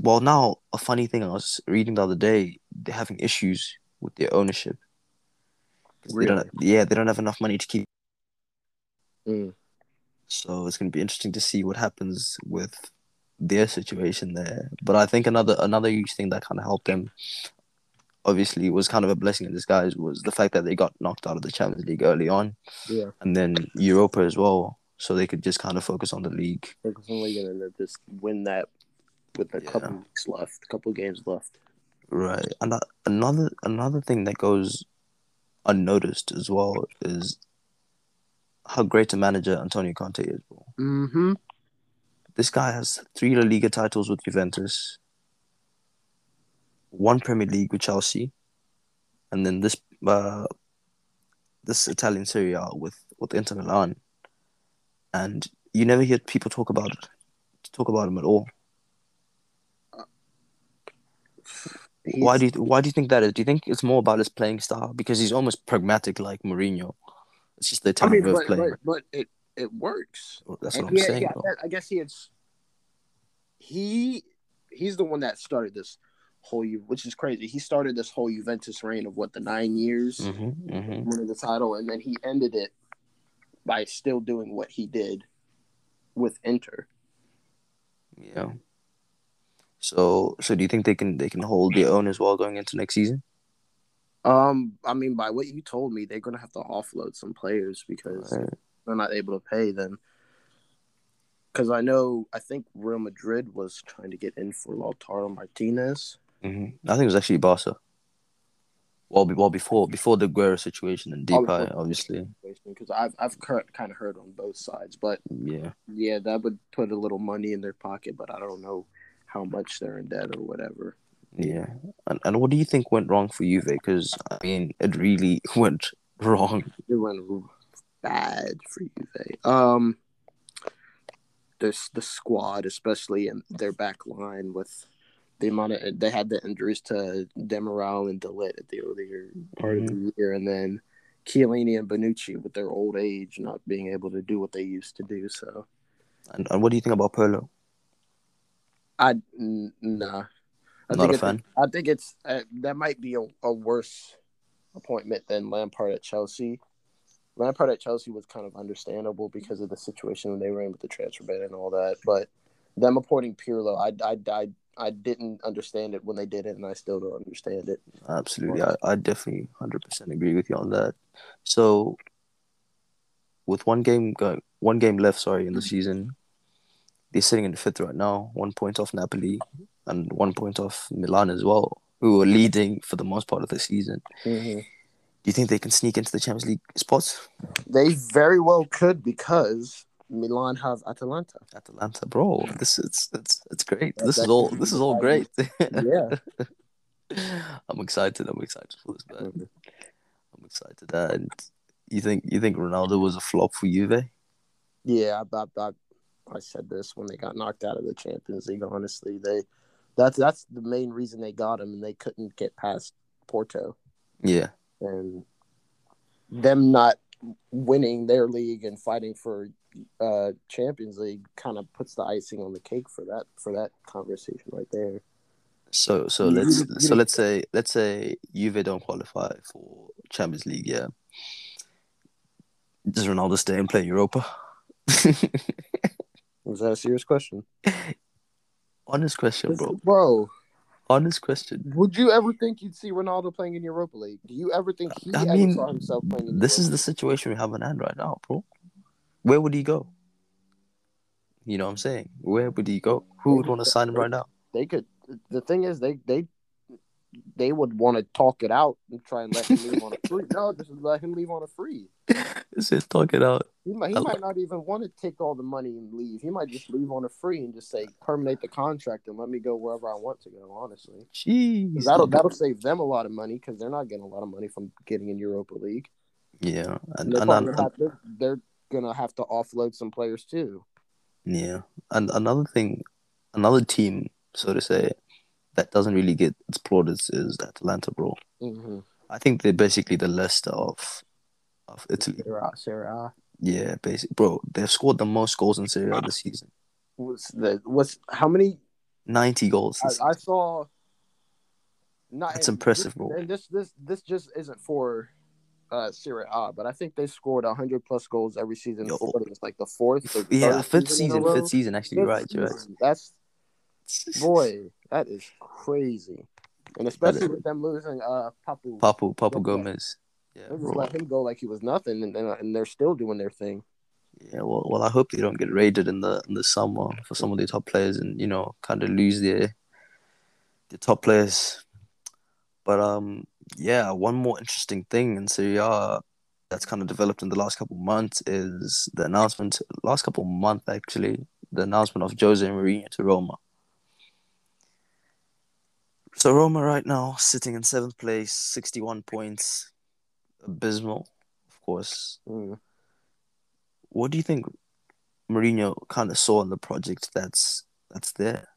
well now a funny thing I was reading the other day, they're having issues with their ownership. 'Cause They don't, yeah, they don't have enough money to keep Mm. So it's going to be interesting to see what happens with their situation there. But I think another another huge thing that kind of helped them, obviously, was kind of a blessing in disguise was the fact that they got knocked out of the Champions League early on, Yeah, and then Europa as well, so they could just kind of focus on the league. focus on league and then just win that with a Yeah. couple weeks left, a couple games left. Right. And another another thing that goes unnoticed as well is how great a manager Antonio Conte is. Bro. Mm-hmm. This guy has three La Liga titles with Juventus, one Premier League with Chelsea, and then this uh, this Italian Serie A with with Inter Milan. And you never hear people talk about it, talk about him at all. Why do you why do you think that is? Do you think it's more about his playing style because he's almost pragmatic like Mourinho? It's just the I mean, of but, playing. but but it it works. That's And what I'm saying. I guess he had. He he's the one that started this whole, which is crazy. He started this whole Juventus reign of what the nine years Mhm, mhm. winning the title, and then he ended it by still doing what he did with Inter. Yeah. So, so do you think they can they can hold their own as well going into next season? Um, I mean, by what you told me, they're gonna have to offload some players because Right. they're not able to pay them. Because I know, I think Real Madrid was trying to get in for Lautaro Martinez. hmm I think it was actually Barca. Well, well before before the Guerra situation and Depay, obviously. Because I've I've kind of heard on both sides, but Yeah. yeah, that would put a little money in their pocket. But I don't know how much they're in debt or whatever. Yeah, and and what do you think went wrong for Juve? Because I mean, it really went wrong. It went bad for Juve. Um, this the squad, especially in their back line, with the amount of they had the injuries to Demiral and De Ligt at the earlier part of the year, and then Chiellini and Bonucci with their old age not being able to do what they used to do. So, And, and what do you think about Pirlo? I n- nah. I Not think a it's- fan. I think it's uh, that might be a, a worse appointment than Lampard at Chelsea. Lampard at Chelsea was kind of understandable because of the situation they were in with the transfer ban and all that. But them appointing Pirlo, I, I, I, I didn't understand it when they did it, and I still don't understand it. Absolutely, I, I definitely hundred percent agree with you on that. So, with one game going, one game left, sorry, in the season, they're sitting in the fifth right now, one point off Napoli, and one point off Milan as well, who were leading for the most part of the season. Mm-hmm. Do you think they can sneak into the Champions League spots? They very well could because Milan have Atalanta. Atalanta, bro, this is it's it's great. That- This is all this is all great. Yeah. I'm excited. I'm excited for this man. I'm excited. And you think you think Ronaldo was a flop for Juve? Yeah, I, I, I, I said this when they got knocked out of the Champions League. Honestly, they that's that's the main reason they got him, and they couldn't get past Porto, Yeah, and them not winning their league and fighting for uh Champions League kind of puts the icing on the cake for that for that conversation right there. So so let's you- you- so let's say let's say Juve don't qualify for Champions League. Yeah. Does Ronaldo stay and play Europa? Was that a serious question, Honest question, bro. Bro, Honest question. would you ever think you'd see Ronaldo playing in Europa League? Do you ever think he I ever mean, saw himself playing in This is Europa the situation we have in hand right now, bro. Where would he go? You know what I'm saying? Where would he go? Who would want to sign him right now? they could the thing is they they they would want to talk it out and try and let him leave on a free. No, just let him leave on a free. It talk it out? He might he I might not even want to take all the money and leave. He might just leave on a free and just say terminate the contract and let me go wherever I want to go. Honestly, Jeez. that'll that'll save them a lot of money because they're not getting a lot of money from getting in Europa League. Yeah, and, And and, probably and, gonna have to, they're gonna have to offload some players too. yeah, and another thing, another team, so to say, that doesn't really get its plaudits is Atalanta, bro. Mm-hmm. I think they're basically the Leicester of of Italy. Serie A, Serie A. Yeah, basically, bro. They've scored the most goals in Serie A this season. What's the what's how many Ninety goals. I, I saw. Not That's impressive, this, bro. And this this this just isn't for uh Serie A, but I think they scored hundred plus goals every season. Yo. Was like the fourth. Or yeah, fifth a season, fifth season. Actually, right. You're right. season. That's boy, that is crazy, and especially with them losing uh Papu. Papu, Papu. Gomez. Yeah, They just let him go like he was nothing, and and, and they're still doing their thing. Yeah, well, well, I hope they don't get raided in the in the summer for some of the top players, and you know, kind of lose their the top players. But um, yeah, one more interesting thing in Serie A that's kind of developed in the last couple months is the announcement. Last couple months, actually, the announcement of Jose Mourinho to Roma. So Roma right now sitting in seventh place, sixty-one points, abysmal, of course Mm. what do you think Mourinho kind of saw in the project that's that's there?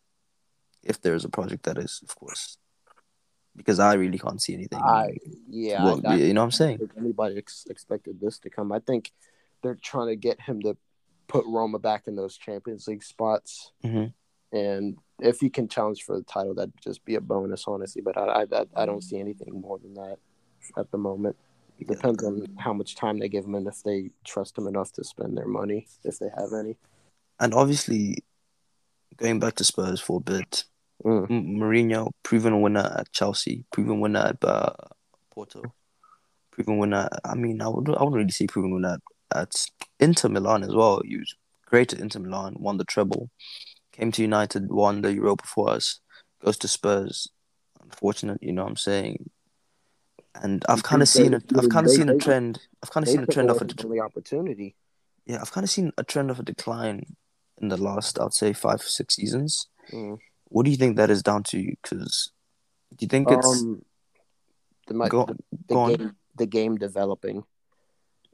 If there is a project that is, of course, because I really can't see anything. I yeah, Well, I, I, you know what I'm saying? anybody ex- expected this to come. I think they're trying to get him to put Roma back in those Champions League spots, hmm and if he can challenge for the title, that'd just be a bonus, honestly. But I, I, I- I don't see anything more than that at the moment. It depends on how much time they give him and if they trust him enough to spend their money, if they have any. And obviously, going back to Spurs for a bit, Mm. Mourinho, proven winner at Chelsea, proven winner at uh, Porto, proven winner. I mean, I would I wouldn't really say proven winner at, at Inter Milan as well. He was great at Inter Milan, won the treble, came to United, won the Europa for us, goes to Spurs. Unfortunate, you know what I'm saying. And I've kind of seen a, I've kind of seen a trend. I've kind of seen a trend of a only opportunity. yeah. I've kind of seen a trend of a decline in the last, I'd say, five six seasons. Mm. What do you think that is down to? Because Do you think it's Um, the, go, the, the go on? game the game developing,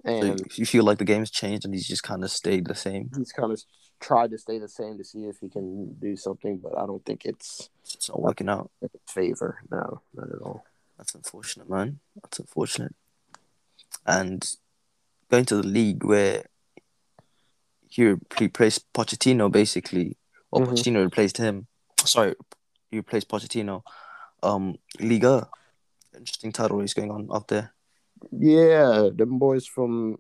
So and you feel like the game's changed and he's just kind of stayed the same? he's kind of tried to stay the same to see if he can do something, but I don't think it's It's not working out. in his favor. No, not at all. That's unfortunate, man. That's unfortunate. And going to the league where he replaced Pochettino, basically, or Mhm. Pochettino replaced him. Sorry, he replaced Pochettino. Um, Liga, interesting title race going on out there. Yeah, them boys from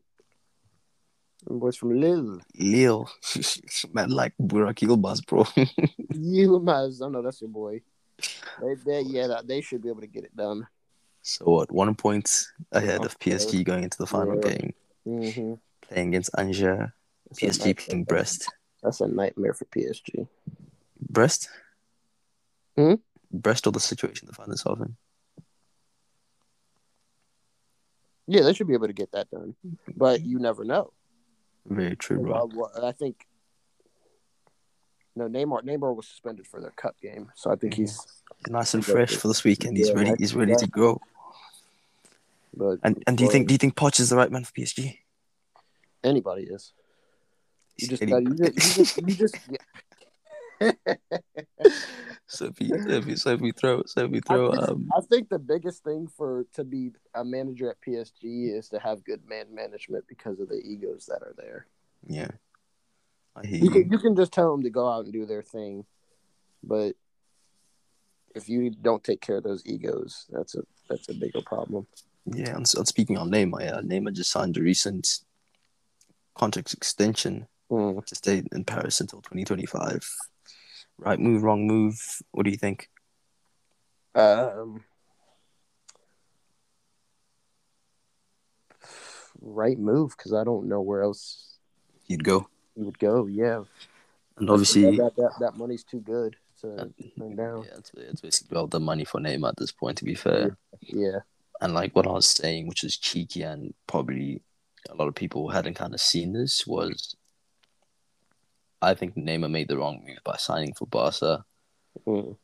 them boys from Lille. Lille, man, like Burak Yilmaz, bro. Yilmaz, I know that's your boy. They, they, yeah, that- they should be able to get it done. so what? One point ahead of PSG going into the final Yeah. game, Mm-hmm. playing against Angers. PSG playing Brest. That's a nightmare for PSG. Brest? Hmm? Brest or the situation they find themselves in? Yeah, they should be able to get that done, but you never know. Very true, bro. Uh, I think no Neymar. Neymar was suspended for their cup game, so I think he's. Nice and fresh for this weekend. He's Yeah, ready. He's ready to go. But And and do you think do you think Poch is the right man for PSG? anybody is? You just, gotta, you just, you just, you just. so if so if we, so if we throw so if we I throw think, um I think the biggest thing for to be a manager at PSG is to have good man management because of the egos that are there. yeah, You can you can just tell them to go out and do their thing, but if you don't take care of those egos, that's a that's a bigger problem. Yeah, and, so, and speaking on Neymar, yeah, Neymar just signed a recent contract extension Mm. to stay in Paris until 2025. Right move, wrong move. What do you think? Um, right move because I don't know where else He'd go, he would go. Yeah, and obviously, that, that that money's too good to turn down. yeah, it's, it's basically all the money for Neymar at this point. To be fair, Yeah, and like what I was saying, which is cheeky, and probably a lot of people hadn't kind of seen this was. I think Neymar made the wrong move by signing for Barca mm.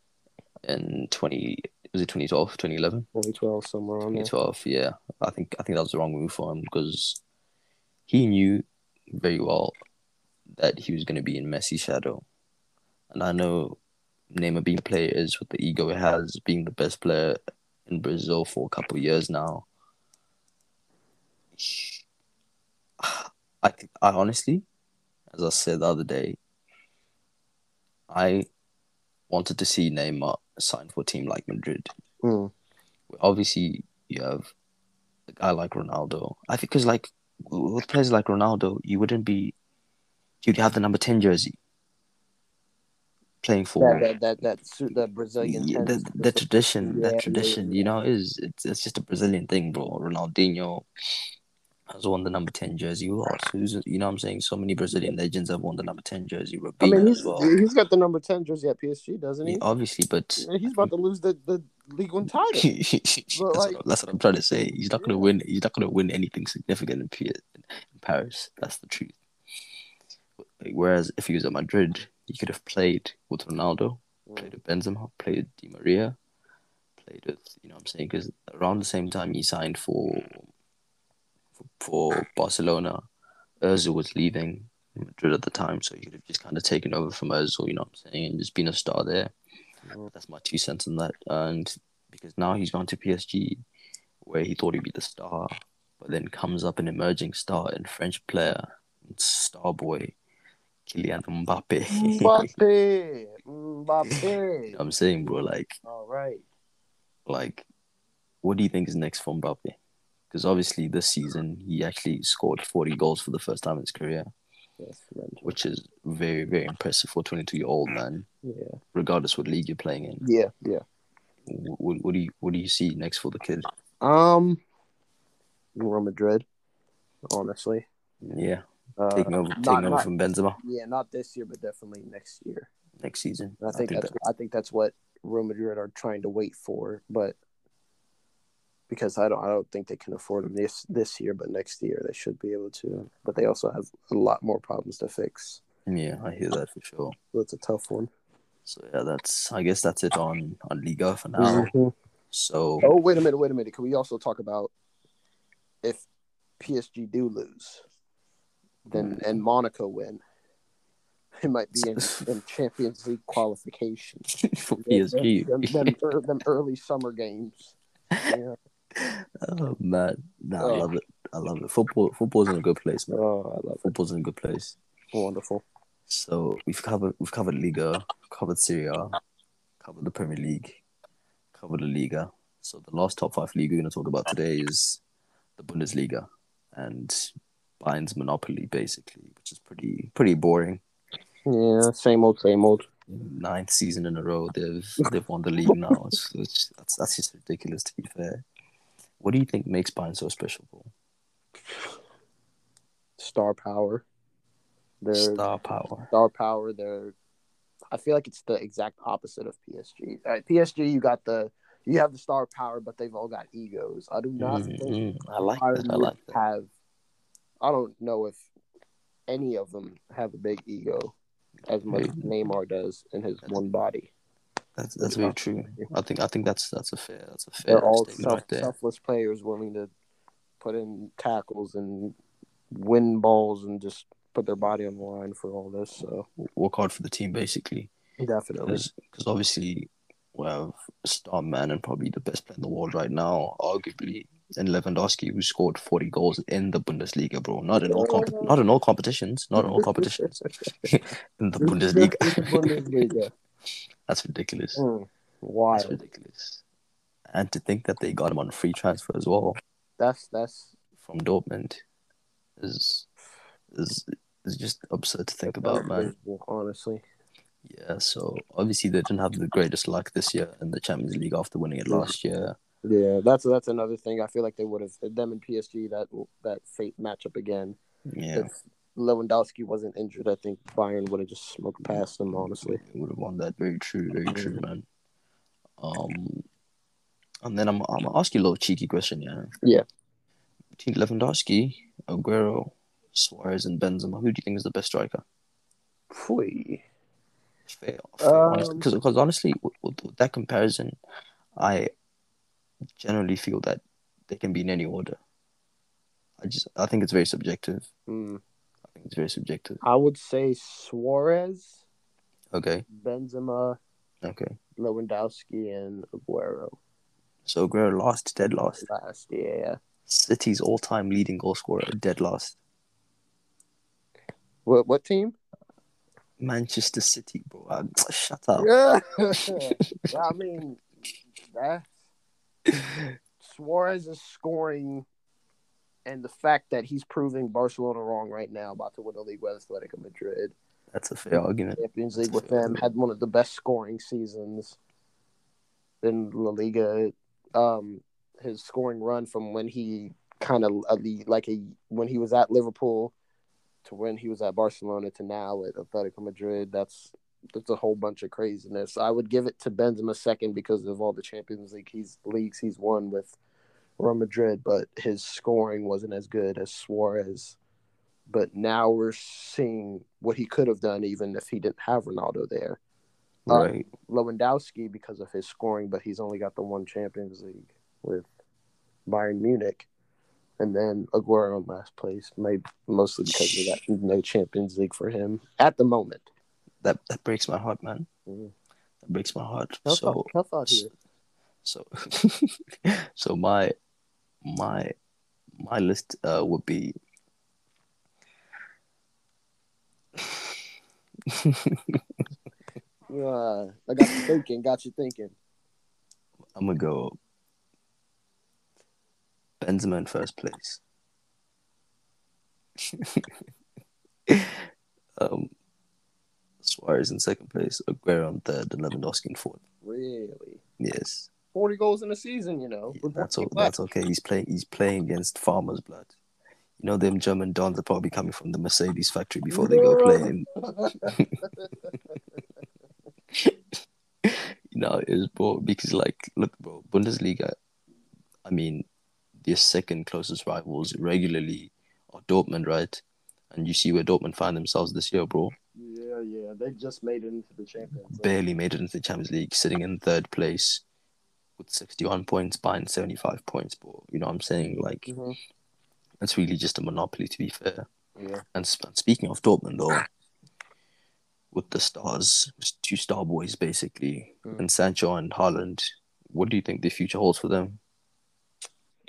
in 20 was it 2012 2011 2012 somewhere on there. 2012 yeah I think I think that was the wrong move for him because he knew very well that he was going to be in Messi's shadow and I know Neymar being a player is with the ego it has being the best player in Brazil for a couple of years now I I honestly as I said the other day I wanted to see Neymar sign for a team like Madrid Mm. obviously you have a guy like Ronaldo. I think because like with players like Ronaldo, you wouldn't be you'd have the number ten jersey playing for That that that that suit the Brazilian yeah, the, the tradition. Yeah, yeah, that tradition, yeah. you know, is it's it's just a Brazilian thing, bro. Ronaldinho has won the number ten jersey. Who else? Who's you know what I'm saying? So many Brazilian legends have won the number ten jersey. Robinho I mean, as he's, well. he's got the number 10 jersey at PSG, doesn't he? Yeah, obviously, but He's about to lose the, the League One title. that's, like- what, that's what I'm trying to say. He's not gonna Yeah. win. He's not gonna win anything significant in, P- in Paris. That's the truth. Like, whereas if he was at Madrid, he could have played with Ronaldo, mm. played with Benzema, played with Di Maria, played with you know what I'm saying because around the same time he signed for for, Barcelona, Özil was leaving Madrid at the time, so he could have just kind of taken over from Özil. You know what I'm saying, and just been a star there. Mhm. That's my two cents on that. And because now he's gone to PSG, where he thought he'd be the star, but then comes up an emerging star and French player, star boy, Kylian Mbappe. Mbappe. You Mbappe. know what I'm saying, bro, like, All right. like, what do you think is next for Mbappe? Because obviously this season he actually scored 40 goals for the first time in his career, Yes, which is very, very impressive for a 22 year old man, Yeah. regardless what league you're playing in. Yeah. Yeah. What, what do you what do you see next for the kid? Um, Real Madrid, honestly. Yeah, Uh, taking over, not- taking over not- from Benzema yeah, not this year, but definitely next year. next season. I think, that's that- I think that's what Real Madrid are trying to wait for, but because I don't I don't think they can afford him this this year, but next year they should be able to. But they also have a lot more problems to fix. yeah, I hear that for sure. That's a tough one. So yeah, that's I guess that's it on on Liga for now. Mhm. So Oh, wait a minute, wait a minute. Can we also talk about if PSG do lose, then and Monaco win? It might be in, in Champions League qualification. for PSG, Them, them, ear- them early summer games. Yeah. Oh man, I Oh. love it. I love it. Football, football's in a good place, man. Oh, I love it. Football's in a good place. Wonderful. So we've covered we've covered Liga, covered Serie A, covered the Premier League, covered the Liga. So the last top five league we're going to talk about today is the Bundesliga and Bayern's monopoly, basically, which is pretty pretty boring. Yeah, same old, same old. Ninth season in a row, they've they've won the league now. It's, it's, that's that's just ridiculous. To be fair, what do you think makes Bayern so special? Star power. They're Star power. star power. They're. I feel like it's the exact opposite of PSG. All right, PSG, you got the you have the star power, but they've all got egos. I do not Mm, think I like that. I like that. have. I don't know if any of them have a big ego as much as Neymar does in his one body. That's that's very true. I think I think that's that's a fair that's a fair They're all statement self, right there. selfless players willing to put in tackles and win balls and just put their body on the line for all this. So Work hard for the team, basically, definitely, because obviously we have star man and probably the best player in the world right now, arguably, and Lewandowski, who scored forty goals in the Bundesliga, bro. Not in all comp- not in all competitions, not in all competitions, in the Bundesliga. That's ridiculous. Mm, That's ridiculous. And to think that they got him on free transfer as well That's that's from Dortmund is is is just absurd to think about, man. Honestly, Yeah, so obviously they didn't have the greatest luck this year in the Champions League after winning it last year. yeah, that's that's another thing. I feel like they would have them and PSG that that fate matchup again. Yeah, If Lewandowski wasn't injured, I think Bayern would have just smoked past them. Honestly, would have won that. Very true, very true, man. Um, and then I'm I'm gonna ask you a little cheeky question, yeah. Yeah. Between Lewandowski, Aguero, Suarez, and Benzema, who do you think is the best striker? Phew. Fair, fair Um, because honestly, with, with, with that comparison, I generally feel that they can be in any order. I just I think it's very subjective. Mm. It's very subjective. I would say Suarez, Okay, Benzema, okay. Lewandowski, and Aguero. So Aguero lost, dead lost. Last, yeah. City's all-time leading goal scorer, dead last. What what team? Manchester City, bro. Uh, shut up. Yeah. I mean, that Suarez is scoring, and the fact that he's proving Barcelona wrong right now, about to win the league with Atletico Madrid, That's a fair argument. Champions League with them, had one of the best scoring seasons in La Liga. Um, his scoring run from when he kind of like a when he was at Liverpool to when he was at Barcelona to now at Atletico Madrid. That's that's a whole bunch of craziness. I would give it to Benzema second because of all the Champions League he's leagues he's won with Real Madrid, but his scoring wasn't as good as Suarez. But now we're seeing what he could have done even if he didn't have Ronaldo there. Uh, Right. Lewandowski because of his scoring, but he's only got the one Champions League with Bayern Munich. And then Aguero in last place, maybe mostly because of that no Champions League for him at the moment. That that breaks my heart, man. Mhm. That breaks my heart. Tough, so tough out here. so so my my my list uh would be Uh, I got you thinking. Got you thinking. I'm gonna go Benzema in first place. um, Suarez in second place, Aguero in third, and Lewandowski in fourth. Really, Yes, forty goals in a season. You know, With that's all, that's okay. He's playing. He's playing against farmers' blood. You know, them German dons are probably coming from the Mercedes factory before they go playing. You know, it is bro because like look, bro, Bundesliga. I mean, their second closest rivals regularly are Dortmund, right? And you see where Dortmund find themselves this year, bro. yeah, yeah. they just made it into the Champions. League. barely made it into the Champions League, sitting in third place with 61 points, behind 75 points. But you know what I'm saying? Like, Mhm. it's really just a monopoly, to be fair. Yeah. And sp- speaking of Dortmund, though, with the stars, two star boys basically, Mm. and Sancho and Haaland, what do you think the future holds for them?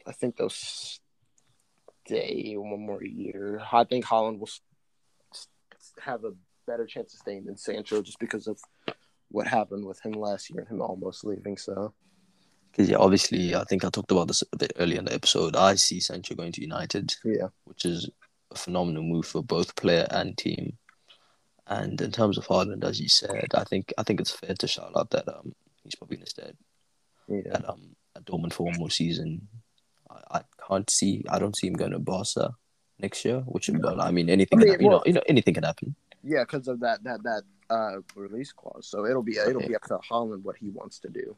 I think they'll stay one more year. I think Haaland will have a better chance of staying than Sancho just because of what happened with him last year and him almost leaving. So Because, yeah, obviously, I think I talked about this a bit earlier in the episode. I see Sancho going to United, yeah, which is a phenomenal move for both player and team. And in terms of Haaland, as you said, I think I think it's fair to shout out that um he's probably going to stay yeah, at um at Dortmund for one more season. I, I can't see I don't see him going to Barca next year, which but I mean anything I can mean, happen, you know you know anything can happen. yeah, because of that that that uh release clause. So it'll be it'll be up to Haaland what he wants to do.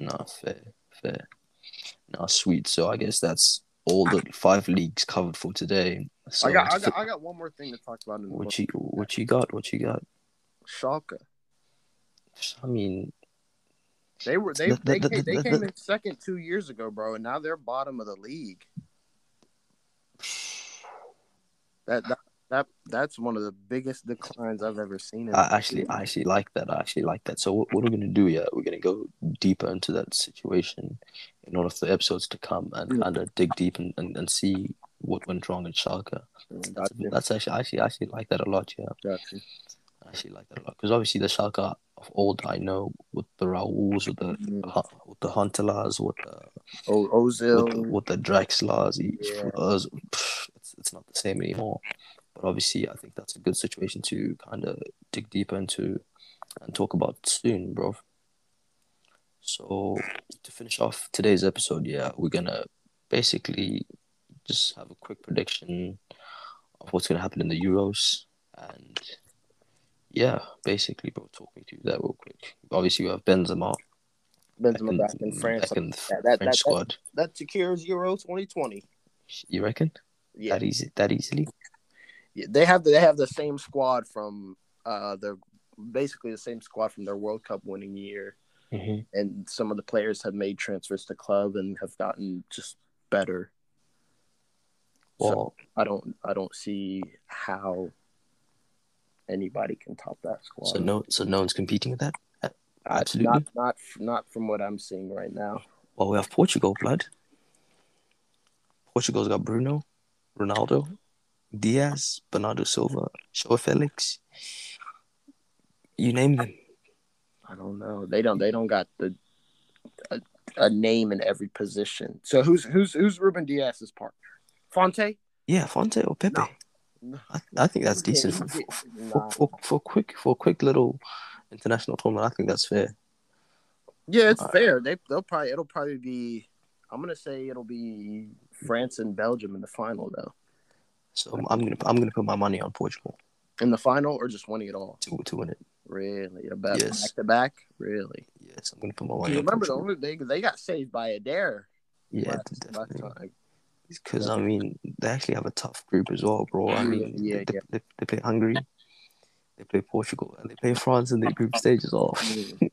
No, fair, fair. No, sweet. So I guess that's all the five leagues covered for today. So I got I got I got one more thing to talk about. In what you what you got? What you got? Schalke. I mean, They were they The- the- they, the- came, they the- came in second two years ago, bro, and now they're bottom of the league. That that, that that's one of the biggest declines I've ever seen. In I actually I actually like that. I actually like that. So what, what we're gonna do? Yeah, we're gonna go deeper into that situation in order for the episodes to come and Mm. kind of dig deep and, and, and see what went wrong in Schalke. That's, Gotcha. that's actually I actually I actually like that a lot. Yeah, Gotcha. I actually like that a lot because obviously the Schalke of old I know with the Rauls, with the Mm. with the Huntelaars, with the O- Ozil. with the, with the Draxlers, he- Yeah. us, it's, it's not the same anymore. But obviously, I think that's a good situation to kind of dig deeper into and talk about soon, bro. So to finish off today's episode, yeah, we're gonna basically just have a quick prediction of what's gonna happen in the Euros, and yeah, basically, bro, talk me through that real quick. Obviously, we have Benzema Benzema back in France. back in the That- that- French that- squad. That secures Euro 2020. You reckon? Yeah, That easy? That easily? They have the, they have the same squad from uh the basically the same squad from their World Cup winning year, Mm-hmm. and some of the players have made transfers to club and have gotten just better. So Well, I don't I don't see how anybody can top that squad. so no, so no one's competing with that. Absolutely. not not not from what I'm seeing right now. Well, we have Portugal, blood. Portugal's got Bruno, Ronaldo, Dias, Bernardo Silva, Joao Felix. You name them. I don't know. They don't they don't got the a, a name in every position. So who's who's who's Ruben Dias's partner? Fonte? Yeah, Fonte or Pepe. No. I, I think that's Yeah, decent for for, for, for, for quick for a quick little international tournament. I think that's fair. Yeah, it's Uh, fair. They they'll probably it'll probably be. I'm gonna say it'll be France and Belgium in the final though. So I'm gonna I'm gonna put my money on Portugal In the final or just winning it all. to to win it. Really, a back Yes. back to back. Really. Yes, I'm gonna put my money on remember the only they they got saved by Eder Yeah, last, last definitely. Because I mean, they actually have a tough group as well, bro. I mean, yeah, they, yeah. They, they play Hungary, they play Portugal, and they play France in the group stage as well. Mm.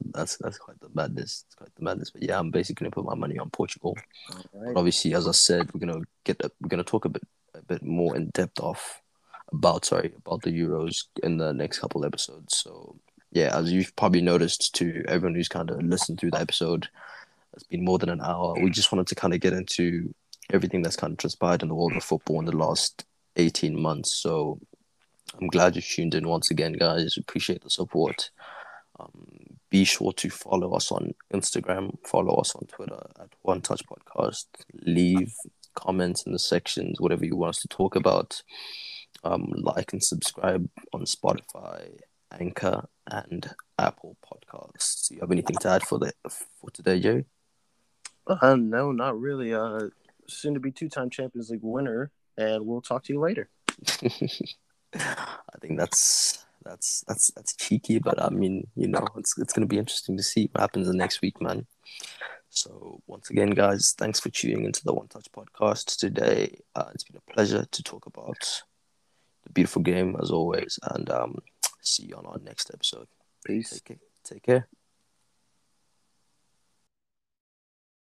That's, that's that's quite the madness. It's quite the madness. But yeah, I'm basically gonna put my money on Portugal. All But obviously, as I said, we're gonna get a, we're gonna talk a bit a bit more in depth off about sorry about the Euros in the next couple episodes. So yeah, as you've probably noticed to everyone who's kind of listened through the episode, it's been more than an hour. We just wanted to kind of get into everything that's kind of transpired in the world of football in the last 18 months. So I'm glad you tuned in once again, guys. Appreciate the support. Um, be sure to follow us on Instagram, follow us on Twitter at One Touch Podcast. Leave comments in the sections, whatever you want us to talk about. Um, like and subscribe on Spotify, Anchor, and Apple Podcasts. Do you have anything to add for the for today, Joe? Uh, no, not really. Uh, soon to be two time Champions League winner, and we'll talk to you later. I think that's that's that's that's cheeky, but I mean, you know, it's it's gonna be interesting to see what happens the next week, man. So once again, guys, thanks for tuning into the One Touch podcast today. Uh, it's been a pleasure to talk about the beautiful game as always, and um, see you on our next episode. Peace. Take care. Take care.